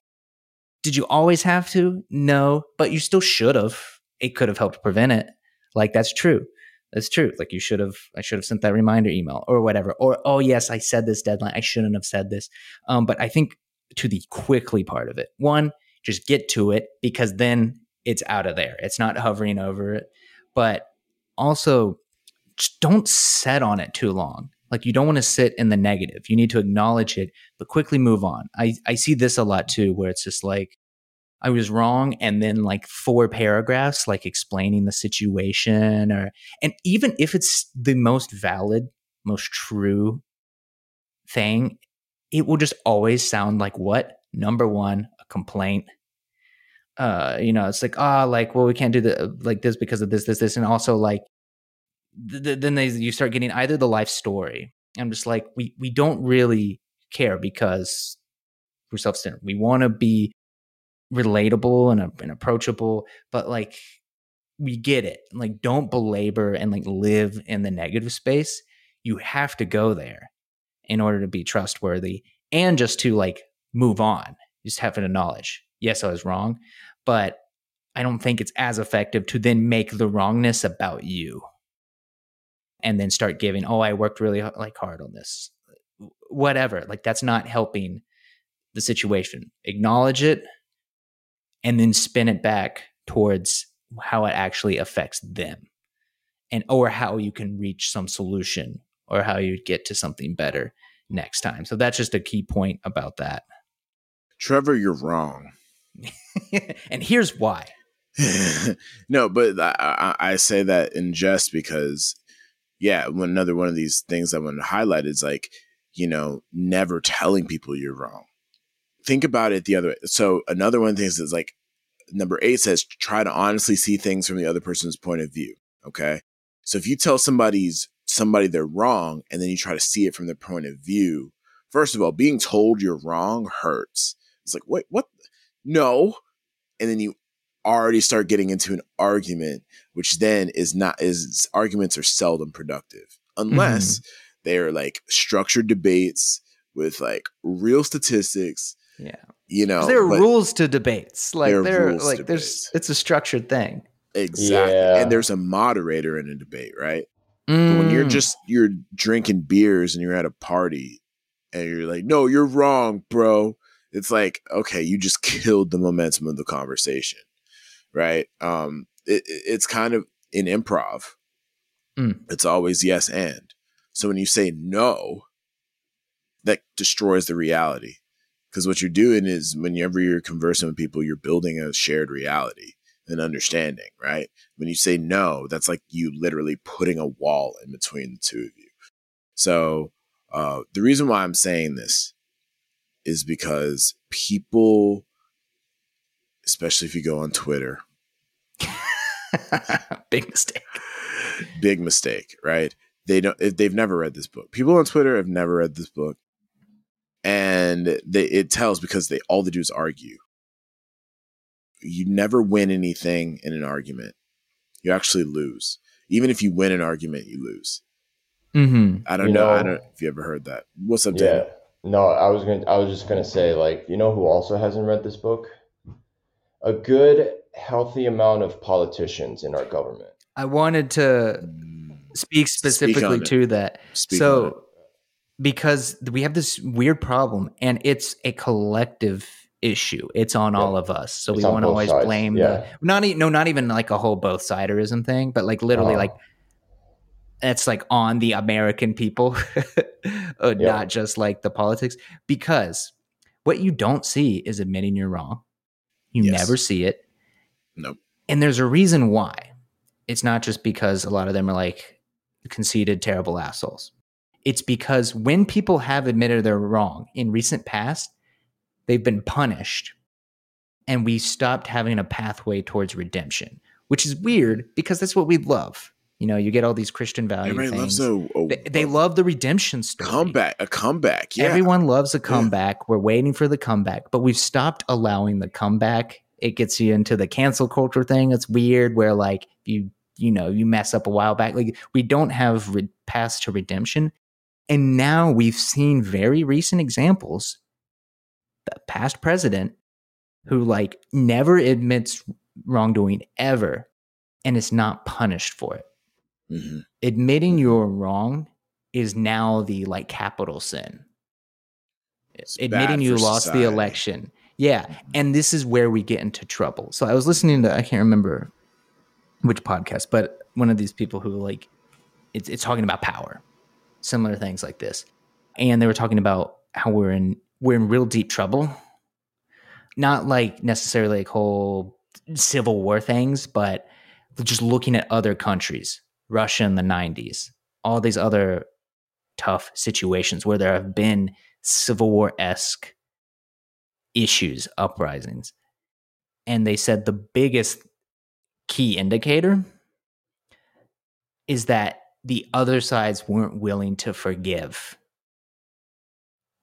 Did you always have to? No, but you still should have. It could have helped prevent it. Like that's true. That's true. Like you should have. I should have sent that reminder email or whatever. Or oh yes, I said this deadline. I shouldn't have said this. Um, but I think to the quickly part of it. One, just get to it because then it's out of there. It's not hovering over it. But also, don't set on it too long. Like you don't want to sit in the negative. You need to acknowledge it, but quickly move on. I, I see this a lot too, where it's just like, I was wrong. And then like four paragraphs, like explaining the situation or, and even if it's the most valid, most true thing, it will just always sound like what? Number one, a complaint. Uh, you know, it's like, ah, like, well, we can't do the like this because of this, this, this, and also like, th- th- then they you start getting either the life story. I'm just like, we we don't really care because we're self-centered. We want to be relatable and, uh, and approachable, but like, we get it. Like, don't belabor and like live in the negative space. you have to go there in order to be trustworthy and just to like move on. Just have to acknowledge, yes, I was wrong, but I don't think it's as effective to then make the wrongness about you and then start giving, oh, I worked really like hard on this, whatever. Like that's not helping the situation. Acknowledge it and then spin it back towards how it actually affects them and or how you can reach some solution or how you get to something better next time. So that's just a key point about that. Trevor, you're wrong. <laughs> and here's why. no, but I, I, say that in jest because, yeah, another one of these things I want to highlight is like, you know, never telling people you're wrong. Think about it the other way. So another one of the things is like number eight says try to honestly see things from the other person's point of view. Okay. So if you tell somebody's somebody they're wrong and then you try to see it from their point of view, first of all, being told you're wrong hurts. It's like, wait, what? No. And then you already start getting into an argument, which then is not is arguments are seldom productive unless mm-hmm. they're like structured debates with like real statistics. Yeah. You know, there are rules to debates. Like there, are like there's it's a structured thing. Exactly. Yeah. And there's a moderator in a debate, right? Mm. But when you're mm. just you're drinking beers and you're at a party and you're like, "No, you're wrong, bro." It's like, okay, you just <laughs> killed the momentum of the conversation, right? Um, it, it's kind of in improv. Mm. It's always yes and. So when you say no, that destroys the reality. Because what you're doing is whenever you're conversing with people, you're building a shared reality and understanding, right? When you say no, that's like you literally putting a wall in between the two of you. So uh, the reason why I'm saying this is because people, especially if you go on Twitter, <laughs> big mistake, big mistake, right? They don't. They've never read this book. People on Twitter have never read this book, and they, it tells because they all they do is argue you never win anything in an argument. You actually lose. Even if you win an argument, you lose. Mm-hmm. I don't you know, know, I don't if you ever heard that. What's up, yeah. Dan? No, I was gonna. I was just going to say, like, you know, who also hasn't read this book? A good, healthy amount of politicians in our government. I wanted to mm. speak specifically speak to that. Speak so, because we have this weird problem, and it's a collective issue. It's on yeah. all of us. So it's we want to always sides. blame yeah. the not no not even like a whole both siderism thing, but like literally uh like it's like on the American people, <laughs> uh, yeah. not just like the politics. Because what you don't see is admitting you're wrong. You yes. never see it. Nope. And there's a reason why. It's not just because a lot of them are like conceited, terrible assholes. It's because when people have admitted they're wrong in recent past, they've been punished and we stopped having a pathway towards redemption, which is weird because that's what we love. You know, you get all these Christian values. Everybody things. loves a, a they, they, love the redemption story. Comeback, a comeback. Yeah. Everyone loves a comeback. Yeah. We're waiting for the comeback, but we've stopped allowing the comeback. It gets you into the cancel culture thing. It's weird where like you you know you mess up a while back. Like we don't have re- paths to redemption, and now we've seen very recent examples the past president who like never admits wrongdoing ever and is not punished for it. Mm-hmm. Admitting mm-hmm. you're wrong is now the like capital sin. It's Admitting you lost society. the election. Yeah. Mm-hmm. And this is where we get into trouble. So I was listening to, I can't remember which podcast, but one of these people who like, it's, it's talking about power, similar things like this. And they were talking about how we're in we're in real deep trouble. Not like necessarily like whole civil war things, but just looking at other countries, Russia in the 90s, all these other tough situations where there have been civil war esque issues, uprisings. And they said the biggest key indicator is that the other sides weren't willing to forgive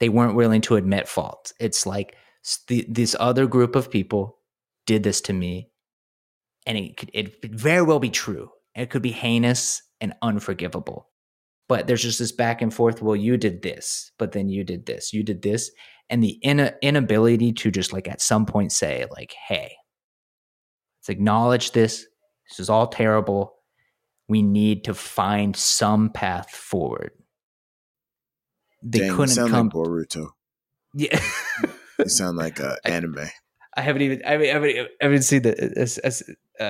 they weren't willing to admit fault. It's like this other group of people did this to me, and it could, it very well be true. It could be heinous and unforgivable, but there's just this back and forth. Well, you did this, but then you did this, you did this. And the in- inability to just like at some point say, like, hey, let's acknowledge this. This is all terrible. We need to find some path forward. They Dang, couldn't sound come. Like Boruto. Yeah. you sound like <laughs> an anime. I haven't even I, mean, I haven't, I haven't seen the uh,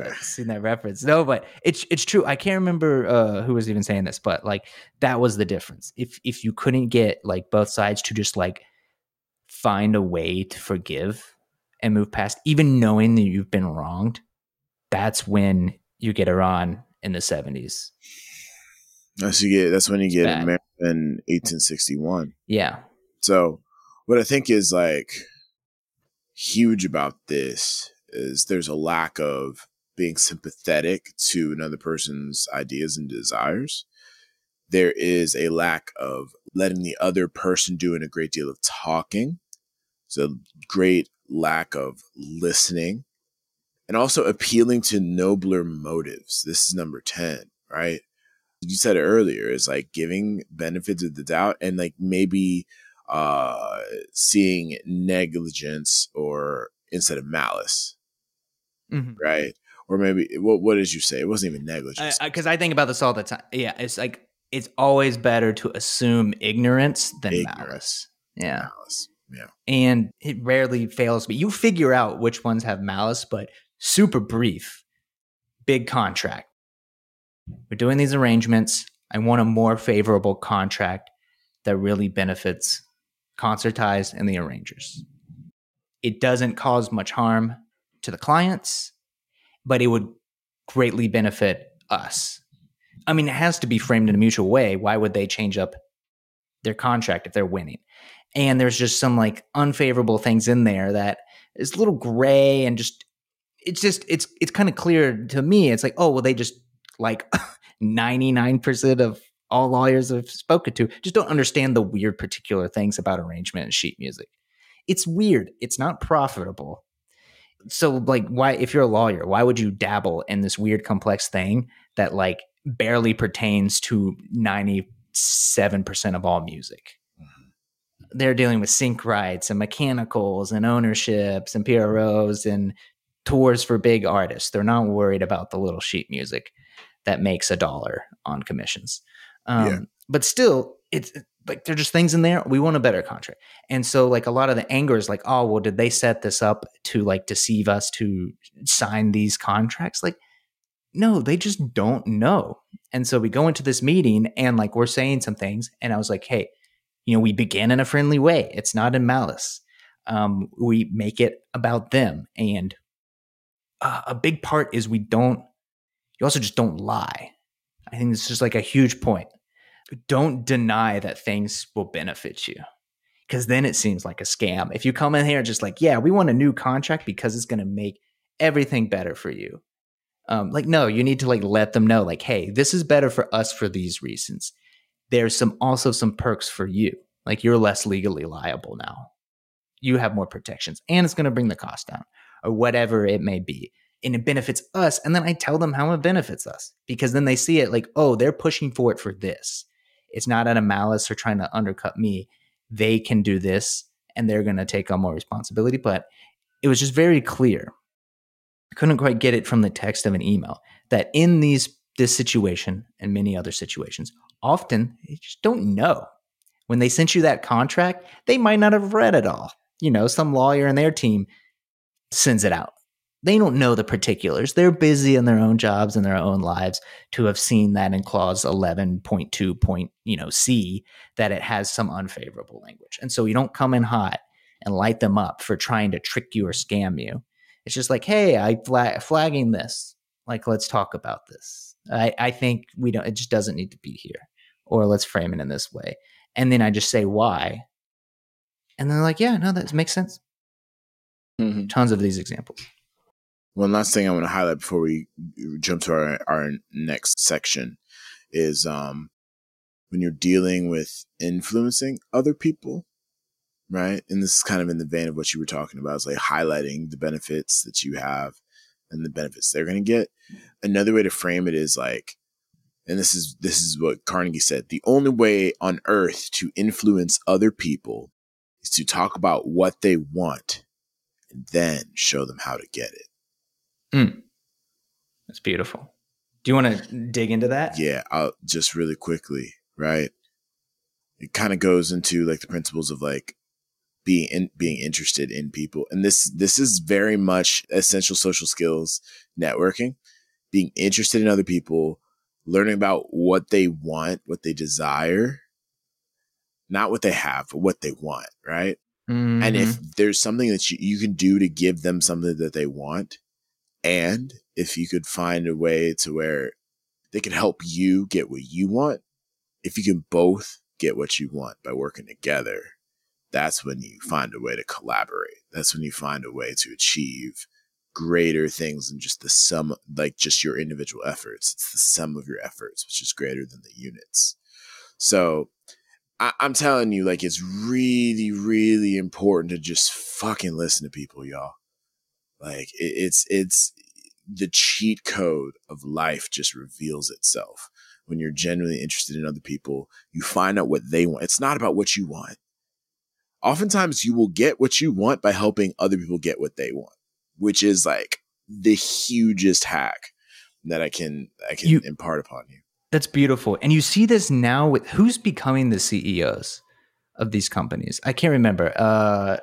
okay. seen that reference. No, but it's it's true. I can't remember uh, who was even saying this, but like that was the difference. If if you couldn't get like both sides to just like find a way to forgive and move past, even knowing that you've been wronged, that's when you get Iran in the seventies. That's you get. That's when you get America in 1861. Yeah. So, what I think is like huge about this is there's a lack of being sympathetic to another person's ideas and desires. There is a lack of letting the other person doing a great deal of talking. It's a great lack of listening and also appealing to nobler motives. This is number 10, right? You said it earlier, is like giving benefits of the doubt and like maybe uh seeing negligence or instead of malice mm-hmm. right? Or maybe what what did you say? It wasn't even negligence. Because I, I, I, think about this all the time. Yeah, it's like it's always better to assume ignorance than ignorance. malice. Yeah. Malice. Yeah. And it rarely fails me. You figure out which ones have malice, but super brief, big contract. We're doing these arrangements. I want a more favorable contract that really benefits concertized and the arrangers. It doesn't cause much harm to the clients, but it would greatly benefit us. I mean, it has to be framed in a mutual way. Why would they change up their contract if they're winning? And there's just some like unfavorable things in there that is a little gray and just it's just it's it's kind of clear to me. It's like, oh well, they just like <laughs> 99% of all lawyers I've spoken to just don't understand the weird particular things about arrangement and sheet music. It's weird. It's not profitable so like why if you're a lawyer why would you dabble in this weird complex thing that like barely pertains to 97% of all music mm-hmm. they're dealing with sync rights and mechanicals and ownerships and PROs and tours for big artists. They're not worried about the little sheet music that makes a dollar on commissions. Um, yeah. But still, it's like they're just things in there we want a better contract and so like a lot of the anger is like oh well did they set this up to like deceive us to sign these contracts like no they just don't know and so we go into this meeting and like we're saying some things and i was like hey you know we begin in a friendly way it's not in malice um, we make it about them and uh, a big part is we don't you also just don't lie i think it's just like a huge point don't deny that things will benefit you because then it seems like a scam. If you come in here just like, yeah, we want a new contract because it's going to make everything better for you. Um, like, no, you need to like let them know, like, hey, this is better for us for these reasons. There's some also some perks for you. Like, you're less legally liable now. You have more protections, and it's going to bring the cost down, or whatever it may be. And it benefits us. And then I tell them how it benefits us because then they see it like, oh, they're pushing for it for this it's not out of malice or trying to undercut me. They can do this and they're going to take on more responsibility. But it was just very clear. I couldn't quite get it from the text of an email that in these this situation and many other situations, often they just don't know. When they sent you that contract, they might not have read it all. You know, some lawyer in their team sends it out they don't know the particulars. They're busy in their own jobs and their own lives to have seen that in clause 11.2 point, you know, C that it has some unfavorable language. And so you don't come in hot and light them up for trying to trick you or scam you. It's just like, hey, I flag- flagging this. Like, let's talk about this. I, I think we don't. It just doesn't need to be here, or let's frame it in this way. And then I just say why, and they're like, yeah, no, that makes sense. Mm-hmm. Tons of these examples. One last thing I want to highlight before we jump to our, our next section is um, when you're dealing with influencing other people, right? And this is kind of in the vein of what you were talking about, is like highlighting the benefits that you have and the benefits they're going to get. Another way to frame it is like, and this is this is what Carnegie said, the only way on earth to influence other people is to talk about what they want and then show them how to get it. Mm. That's beautiful. Do you want to dig into that? Yeah, I'll just really quickly, right? It kind of goes into like the principles of like being in, being interested in people, and this this is very much essential social skills networking, being interested in other people, learning about what they want, what they desire, not what they have, but what they want, right? Mm-hmm. And if there's something that you, you can do to give them something that they want, and if you could find a way to where they can help you get what you want, if you can both get what you want by working together, that's when you find a way to collaborate. That's when you find a way to achieve greater things than just the sum, like just your individual efforts. It's the sum of your efforts, which is greater than the units. So I, am telling you, like, it's really, really important to just fucking listen to people, y'all. Like, it, it's, it's the cheat code of life just reveals itself when you're genuinely interested in other people. You find out what they want. It's not about what you want. Oftentimes, you will get what you want by helping other people get what they want which is like the hugest hack that I can I can you, impart upon you. That's beautiful. And you see this now with who's becoming the CEOs of these companies. I can't remember. Uh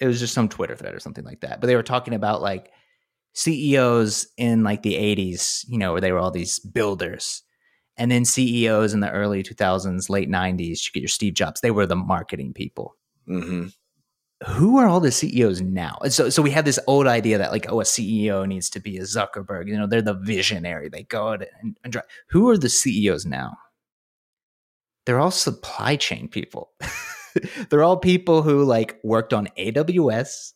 it was just some Twitter thread or something like that. But they were talking about like CEOs in like the 80s, you know, where they were all these builders. And then CEOs in the early 2000s, late 90s, you get your Steve Jobs, they were the marketing people. Mm-hmm who are all the CEOs now? so, so we have this old idea that like, oh, a CEO needs to be a Zuckerberg. You know, they're the visionary. They go and, and drive. Who are the CEOs now? They're all supply chain people. <laughs> they're all people who like worked on AWS,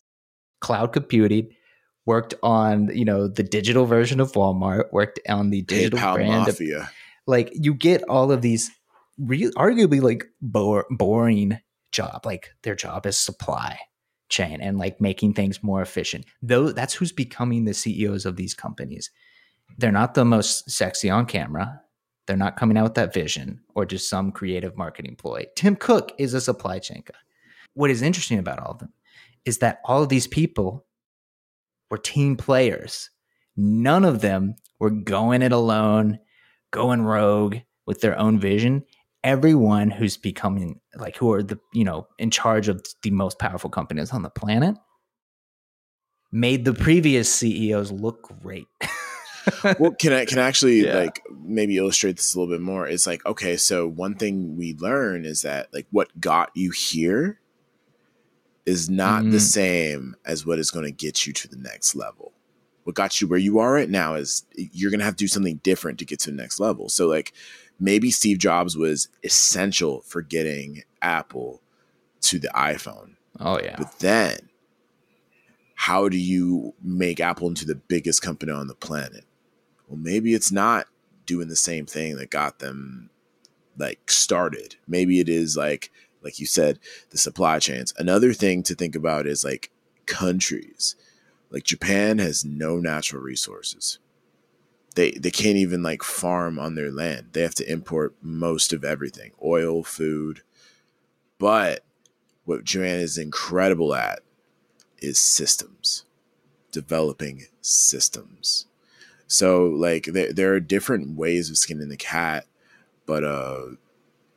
cloud computing, worked on you know the digital version of Walmart, worked on the digital PayPal brand. Mafia. Of, like you get all of these, real, arguably like bo- boring job. Like their job is supply chain and like making things more efficient. Though that's who's becoming the CEOs of these companies. They're not the most sexy on camera. They're not coming out with that vision or just some creative marketing ploy. Tim Cook is a supply chain guy. What is interesting about all of them is that all of these people were team players. None of them were going it alone, going rogue with their own vision everyone who's becoming like who are the you know in charge of the most powerful companies on the planet made the previous CEOs look great. <laughs> well, can I can I actually yeah. like maybe illustrate this a little bit more? It's like okay, so one thing we learn is that like what got you here is not mm. the same as what is going to get you to the next level. What got you where you are right now is you're going to have to do something different to get to the next level. So like maybe Steve Jobs was essential for getting Apple to the iPhone. Oh yeah. But then how do you make Apple into the biggest company on the planet? Well, maybe it's not doing the same thing that got them like started. Maybe it is like like you said, the supply chains. Another thing to think about is like countries. Like Japan has no natural resources they they can't even like farm on their land. They have to import most of everything, oil, food. But what Joanne is incredible at is systems, developing systems. So like there there are different ways of skinning the cat, but uh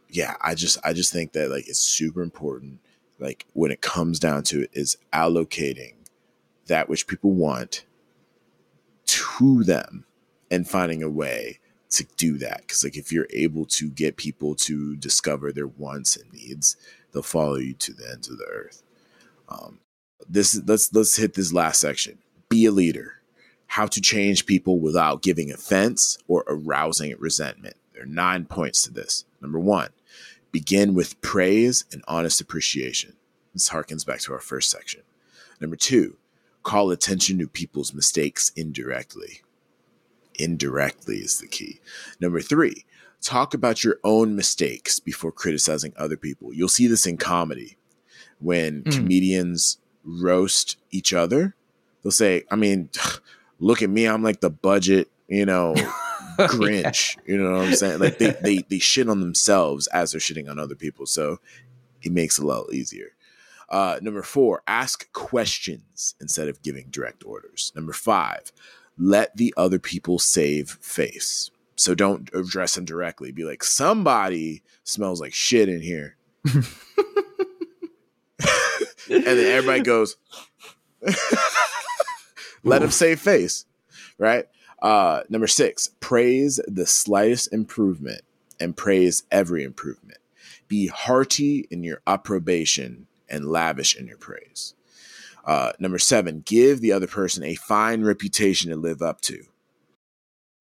yeah, I just I just think that like it's super important like when it comes down to it is allocating that which people want to them and finding a way to do that. Because like if you're able to get people to discover their wants and needs they'll follow you to the ends of the earth. Um, this let's let's hit this last section. Be a leader. How to change people without giving offense or arousing resentment. There are nine points to this. Number one begin with praise and honest appreciation. This harkens back to our first section. Number two call attention to people's mistakes indirectly indirectly is the key. Number three, talk about your own mistakes before criticizing other people. You'll see this in comedy when mm. comedians roast each other. They'll say, I mean, <sighs> look at me, I'm like the budget, you know, <laughs> Grinch. You know what I'm saying? Like they, they they shit on themselves as they're shitting on other people. So it makes it a little easier. Uh, number four, ask questions instead of giving direct orders. Number five, let the other people save face. So don't address them directly. Be like, somebody smells like shit in here. and then everybody goes, <laughs> let them save face. Right. Uh, number six, praise the slightest improvement and praise every improvement. Be hearty in your approbation and lavish in your praise. Uh, number seven, give the other person a fine reputation to live up to.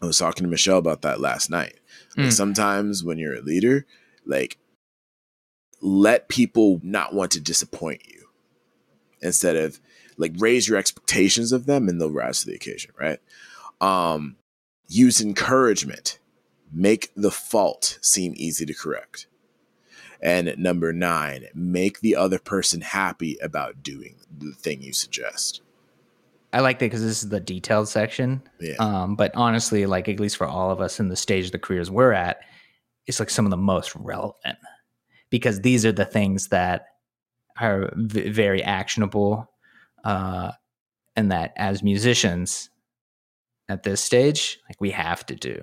I was talking to Michelle about that last night. Like Mm. sometimes when you're a leader, like let people not want to disappoint you instead of like raise your expectations of them and they'll rise to the occasion, right? Um, use encouragement, make the fault seem easy to correct. And number nine, make the other person happy about doing the thing you suggest. I like that because this is the detailed section. Yeah. Um, but honestly, like at least for all of us in the stage of the careers we're at, it's like some of the most relevant because these are the things that are v- very actionable, uh, and that as musicians at this stage, like we have to do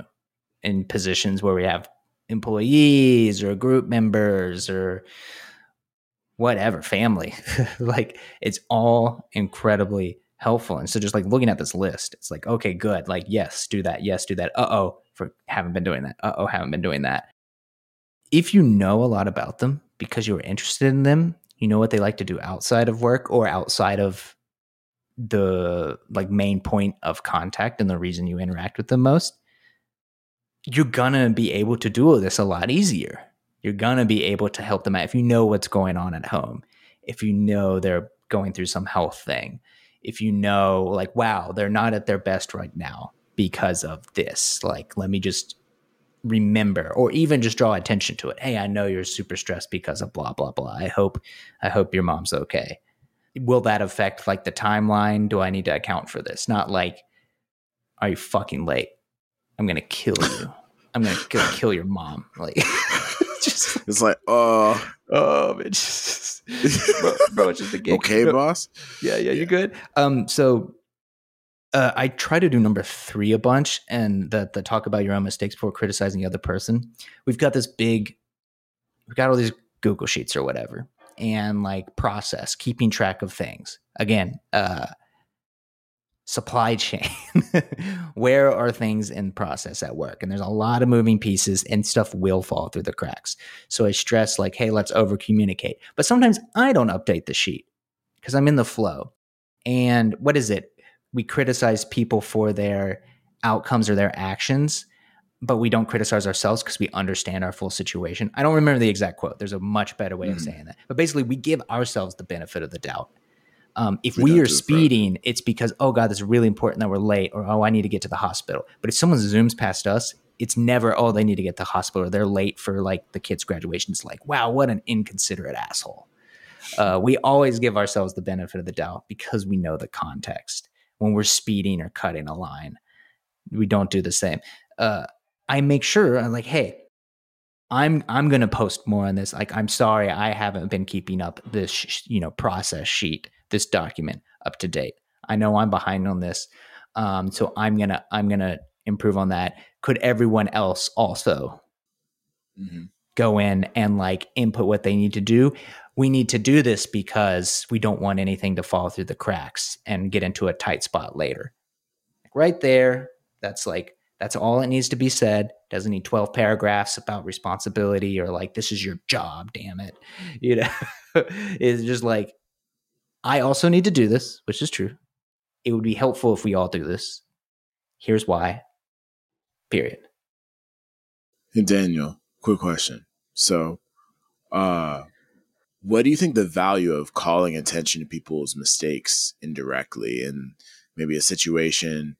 in positions where we have employees or group members or whatever family. <laughs> Like it's all incredibly helpful. And so just like looking at this list it's like okay good. Like yes do that. Yes do that. Uh-oh for haven't been doing that. Uh-oh haven't been doing that. If you know a lot about them because you're interested in them you know what they like to do outside of work or outside of the like main point of contact and the reason you interact with them most you're gonna be able to do this a lot easier. You're gonna be able to help them out if you know what's going on at home if you know they're going through some health thing if you know like wow they're not at their best right now because of this. Like let me just remember or even just draw attention to it. Hey i know you're super stressed because of blah blah blah. I hope i hope your mom's okay. Will that affect like the timeline? Do i need to account for this? Not like are you fucking late i'm gonna kill you i'm gonna kill, kill your mom like <laughs> just It's like, uh, oh man <laughs> just, bro, bro it's just a gig okay, No, boss. yeah, yeah, you're good. Um, so uh, I try to do number three a bunch, and the the talk about your own mistakes before criticizing the other person. We've got this big, we've got all these Google sheets or whatever, and like process, keeping track of things. Again, uh, supply <laughs> chain. Where are things in process at work? And there's a lot of moving pieces, and stuff will fall through the cracks. So I stress like, hey, let's over communicate. But sometimes I don't update the sheet because I'm in the flow. And what is it? We criticize people for their outcomes or their actions, but we don't criticize ourselves because we understand our full situation. I don't remember the exact quote. There's a much better way of Mhm. saying that. But basically, we give ourselves the benefit of the doubt. Um, if We we, are speeding, it's because, oh God, this is really important that we're late, or oh, I need to get to the hospital. But if someone zooms past us, it's never, oh, they need to get to the hospital, or they're late for like the kid's graduation. It's like, wow, what an inconsiderate asshole. Uh, we always give ourselves the benefit of the doubt because we know the context. When we're speeding or cutting a line, we don't do the same. Uh, I make sure I'm like, hey, I'm I'm gonna post more on this. Like, I'm sorry, I haven't been keeping up this sh- you know process sheet, this document up to date. I know I'm behind on this, um, so I'm gonna I'm gonna improve on that. Could everyone else also Mhm. go in and like input what they need to do. We need to do this because we don't want anything to fall through the cracks and get into a tight spot later. Right there, that's like that's all it needs to be said. Doesn't need 12 paragraphs about responsibility or like this is your job, damn it. You know, <laughs> it's just like I also need to do this, which is true. It would be helpful if we all do this. Here's why. Period. Hey, Daniel, quick question. So, uh, what do you think the value of calling attention to people's mistakes indirectly in maybe a situation,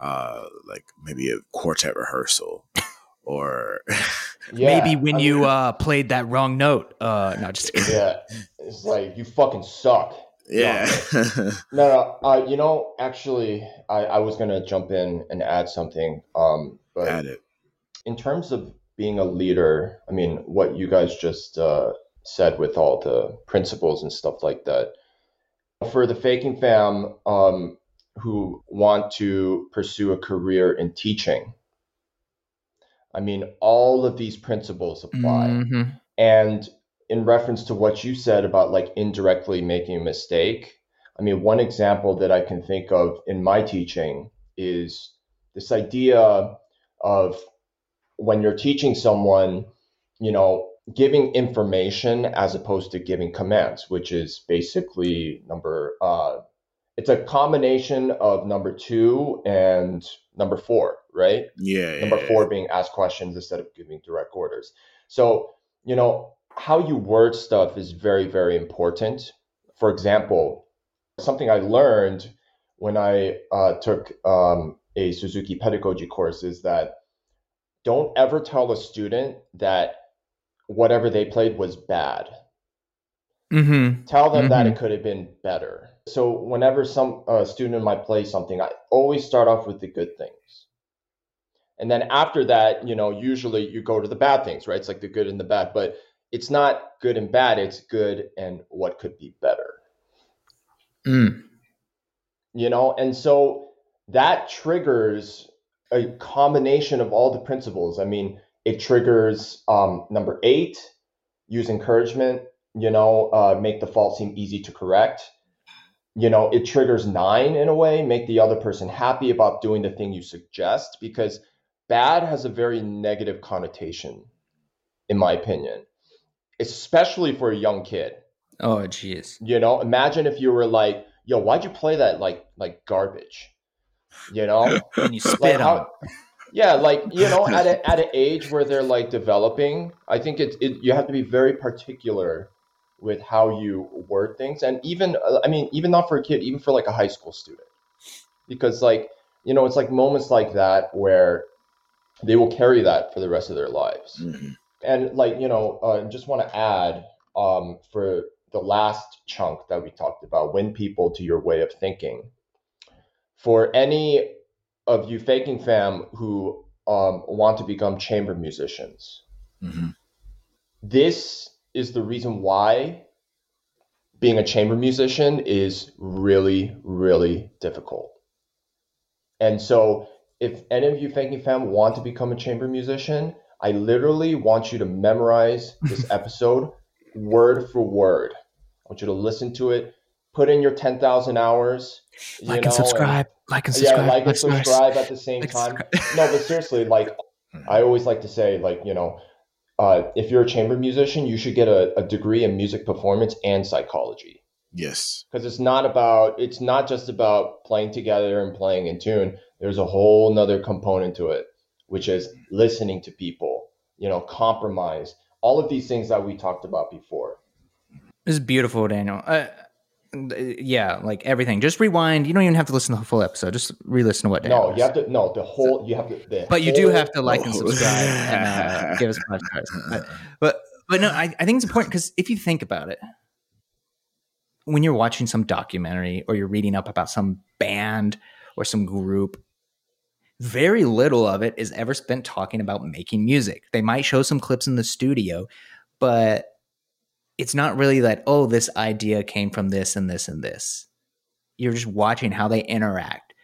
uh, like maybe a quartet rehearsal, <laughs> or <laughs> Yeah, Maybe when I you mean, uh, played that wrong note. Uh, no, just kidding. yeah, it's like you fucking suck. Yeah, <laughs> No, no. Uh, you know, actually, I, I was gonna jump in and add something. Um, but At it. in terms of being a leader, I mean, what you guys just uh, said with all the principles and stuff like that. For the faking fam um, who want to pursue a career in teaching, I mean, all of these principles apply. Mhm. And in reference to what you said about like indirectly making a mistake, I mean, one example that I can think of in my teaching is this idea of when you're teaching someone, you know, giving information as opposed to giving commands, which is basically number, uh, it's a combination of number two and number four, right? Yeah. number yeah, four being ask questions instead of giving direct orders so you know how you word stuff is very very important. For example something i learned when i uh, took um, a suzuki pedagogy course is that don't ever tell a student that whatever they played was bad. Mhm. tell them that Mhm. it could have been better. So whenever some uh, student might play something i always start off with the good things. And then after that you know usually you go to the bad things right? It's like the good and the bad but it's not good and bad it's good and what could be better. Mm. you know and so that triggers a combination of all the principles. I mean it triggers um, number eight use encouragement you know uh, make the fault seem easy to correct. You know it triggers nine in a way make the other person happy about doing the thing you suggest because bad has a very negative connotation in my opinion especially for a young kid Oh, jeez. you know, imagine if you were like, "Yo, why'd you play that like like garbage?" You know, <laughs> And you spit like on. how, <laughs> yeah, like you know, at a, <laughs> at an age where they're like developing, I think it, it you have to be very particular with how you word things, and even uh, I mean, even not for a kid, even for like a high school student, because like you know, it's like moments like that where they will carry that for the rest of their lives Mhm. And like you know uh, just want to add um, for the last chunk that we talked about win people to your way of thinking for any of you faking fam who um, want to become chamber musicians Mhm. this is the reason why being a chamber musician is really really difficult and so if any of you faking fam want to become a chamber musician i literally want you to memorize this <laughs> episode word for word i want you to listen to it put in your 10000 hours you like know, and subscribe. like and subscribe. yeah subscribe. like and That's nice. subscribe at the same Like, time no but seriously like <laughs> I always like to say, like, you know, uh, if you're a chamber musician, you should get a, a degree in music performance and psychology. Yes. Because it's not about, it's not just about playing together and playing in tune. There's a whole nother component to it, which is listening to people, you know, compromise, all of these things that we talked about before. This is beautiful, Daniel. Uh, yeah, like everything. Just rewind. You don't even have to listen to the full episode. Just re-listen to what Daniel. No, you have to, no, the whole, you have to, the But you do have to like and <laughs> subscribe and <laughs> uh, give us five stars. But but, but no, I, I think it's important because if you think about it, when you're watching some documentary or you're reading up about some band or some group, very little of it is ever spent talking about making music. They might show some clips in the studio, but it's not really that, oh, this idea came from this and this and this. You're just watching how they interact.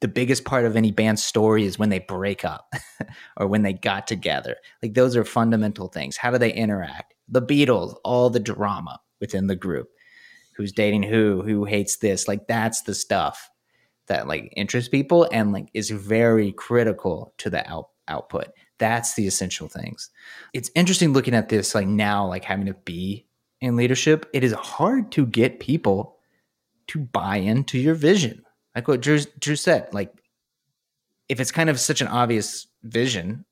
The biggest part of any band's story is when they break up <laughs> or when they got together. Like those are fundamental things. How do they interact? The Beatles, all the drama within the group. Who's dating who, who hates this. Like that's the stuff that like interests people and like is very critical to the out- output. That's the essential things. It's interesting looking at this like now, like having to be in leadership. It is hard to get people to buy into your vision. Like what Drew, Drew said, like if it's kind of such an obvious vision,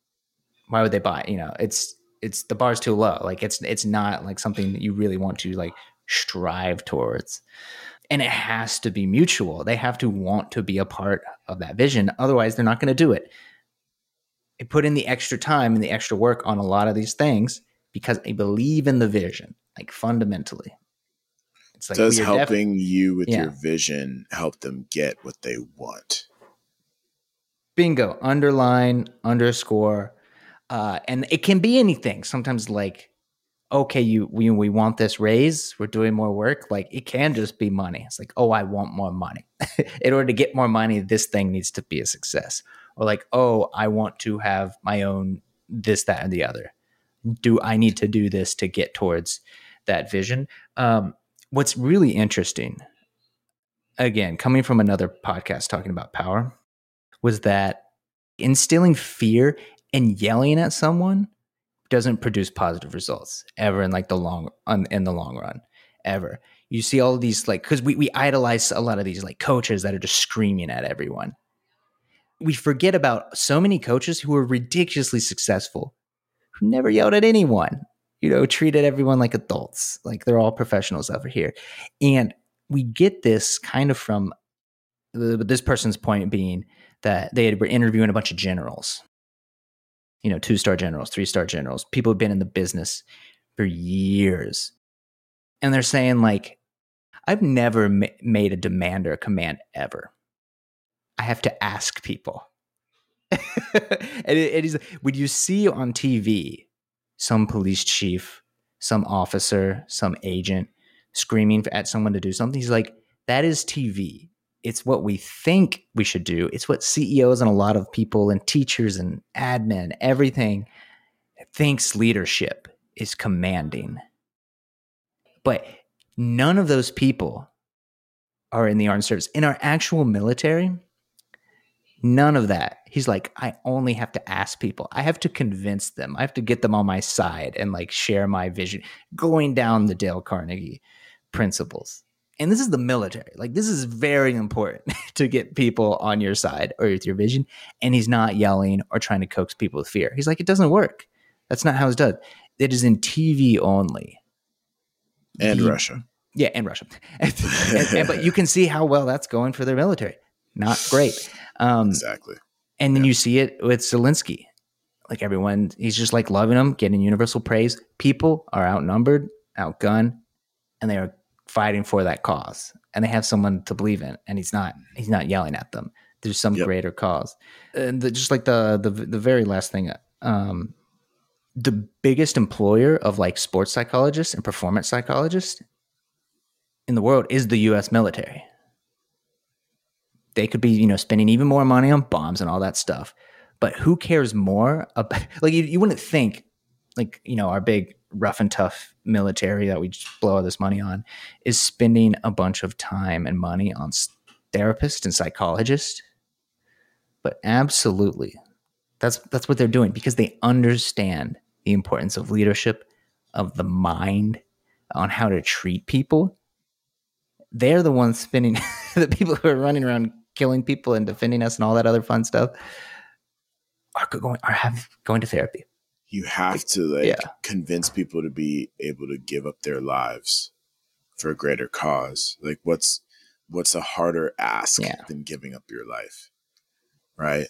why would they buy? You know, it's it's the bar's too low. Like it's it's not like something that you really want to like strive towards. And it has to be mutual. They have to want to be a part of that vision. Otherwise, they're not going to do it. I put in the extra time and the extra work on a lot of these things because I believe in the vision, like fundamentally. It's like Does are def- helping you with Yeah. your vision help them get what they want? Bingo. Underline, underscore. Uh, and it can be anything. Sometimes like, okay, you we, we want this raise, we're doing more work. Like it can just be money. It's like, oh, I want more money. <laughs> In order to get more money, this thing needs to be a success. Or like, oh, I want to have my own this, that, and the other. Do I need to do this to get towards that vision? Um, what's really interesting, again, coming from another podcast talking about power, was that instilling fear and yelling at someone doesn't produce positive results ever in like the long on, in the long run ever. You see all these like because we, we idolize a lot of these like coaches that are just screaming at everyone. We forget about so many coaches who are ridiculously successful who never yelled at anyone you know treated everyone like adults like they're all professionals over here. And we get this kind of from uh, this person's point being that they had, were interviewing a bunch of generals you know, two star generals, three star generals, people who've been in the business for years. And they're saying, like, I've never ma- made a demand or a command ever. I have to ask people. <laughs> and it, it is, would you see on TV some police chief, some officer, some agent screaming at someone to do something? He's like, that is TV it's what we think we should do. It's what CEOs and a lot of people and teachers and admin, everything thinks leadership is commanding. But none of those people are in the armed service. In our actual military, none of that. He's like, I only have to ask people. I have to convince them. I have to get them on my side and like share my vision, going down the Dale Carnegie principles and this is the military. Like this is very important <laughs> to get people on your side or with your vision. And he's not yelling or trying to coax people with fear. He's like, it doesn't work. That's not how it's done. It is in TV only. And the, Russia. Yeah, and Russia. <laughs> and, and, but you can see how well that's going for their military. Not great. Um, exactly. And then yeah. you see it with Zelensky. Like everyone, he's just like loving him, getting universal praise. People are outnumbered, outgunned, and they are fighting for that cause and they have someone to believe in and he's not he's not yelling at them. There's some yep. greater cause. And the, just like the, the the very last thing um the biggest employer of like sports psychologists and performance psychologists in the world is the US military. They could be you know spending even more money on bombs and all that stuff but who cares more about <laughs> like you, you wouldn't think like you know our big rough and tough military that we blow all this money on is spending a bunch of time and money on therapists and psychologists. But absolutely that's that's what they're doing because they understand the importance of leadership of the mind on how to treat people. They're the ones spending <laughs> the people who are running around killing people and defending us and all that other fun stuff are going are have going to therapy you have to like yeah. convince people to be able to give up their lives for a greater cause. Like what's what's a harder ask yeah. than giving up your life? Right?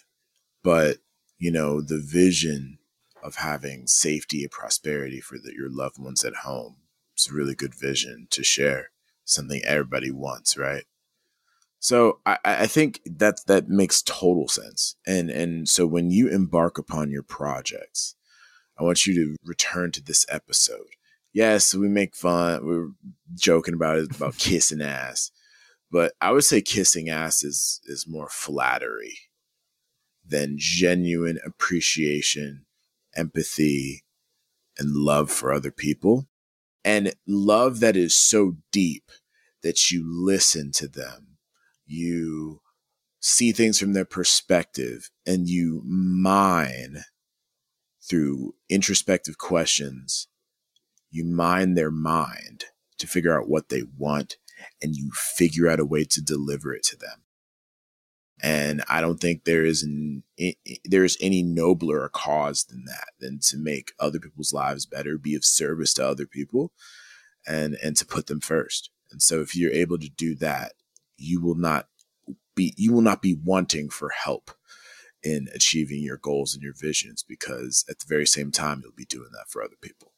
But, you know, the vision of having safety and prosperity for the, your loved ones at home. It's a really good vision to share. Something everybody wants, right? So I, I think that that makes total sense. And and so when you embark upon your projects, I want you to return to this episode. Yes, we make fun. We're joking about it about <laughs> kissing ass, but I would say kissing ass is is more flattery than genuine appreciation, empathy, and love for other people. And love that is so deep that you listen to them. You see things from their perspective and you mine through introspective questions, you mine their mind to figure out what they want and you figure out a way to deliver it to them. And I don't think there is an, there is any nobler a cause than that, than to make other people's lives better, be of service to other people, and and to put them first. And so, if you're able to do that, you will not be you will not be wanting for help in achieving your goals and your visions because at the very same time you'll be doing that for other people.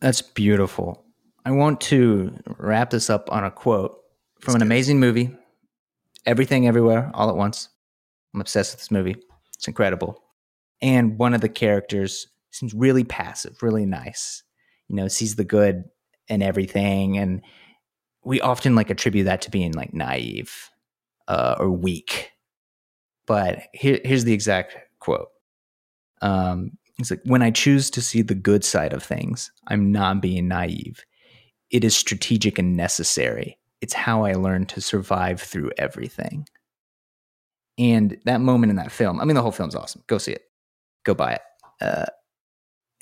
That's beautiful. I want to wrap this up on a quote from an amazing movie, Everything Everywhere All at Once. I'm obsessed with this movie. It's incredible. And one of the characters seems really passive, really nice. You know, sees the good in everything. And we often like attribute that to being like naive uh, or weak. But here, here's the exact quote. Um, it's like, when I choose to see the good side of things, I'm not being naive. It is strategic and necessary. It's how I learn to survive through everything. And that moment in that film, I mean, the whole film's awesome. Go see it, go buy it. Uh,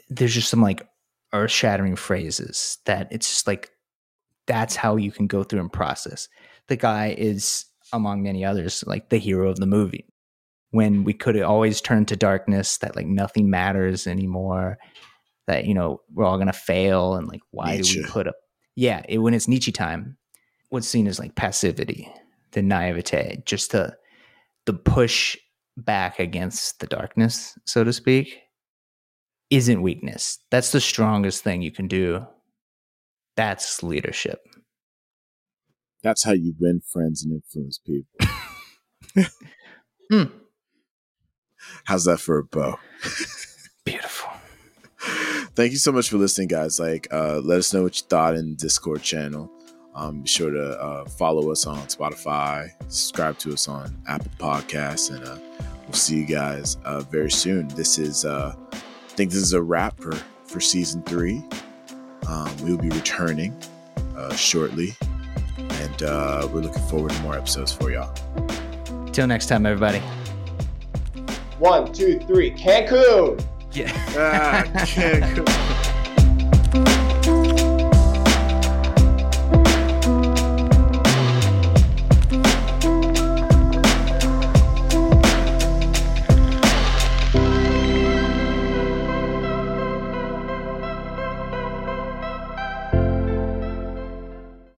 there's just some like earth shattering phrases that it's just like, that's how you can go through and process. The guy is, among many others, like the hero of the movie. When we could always turn to darkness, that like nothing matters anymore, that, you know, we're all going to fail. And like, why Nietzsche. do we put up? Yeah, it, when it's Nietzsche time, what's seen as like passivity, the naivete, just to, the push back against the darkness, so to speak, isn't weakness. That's the strongest thing you can do. That's leadership. That's how you win friends and influence people. <laughs> Hmm. How's that for a bow? Beautiful. <laughs> Thank you so much for listening, guys. Like, uh, let us know what you thought in the Discord channel. Um, be sure to uh, follow us on Spotify, subscribe to us on Apple Podcasts, and uh, we'll see you guys uh, very soon. This is, uh, I think, this is a wrap for for season three. Um, we will be returning uh, shortly, and uh, we're looking forward to more episodes for y'all. Till next time, everybody. One, two, three, Cancun. Yeah. ah, Cancun.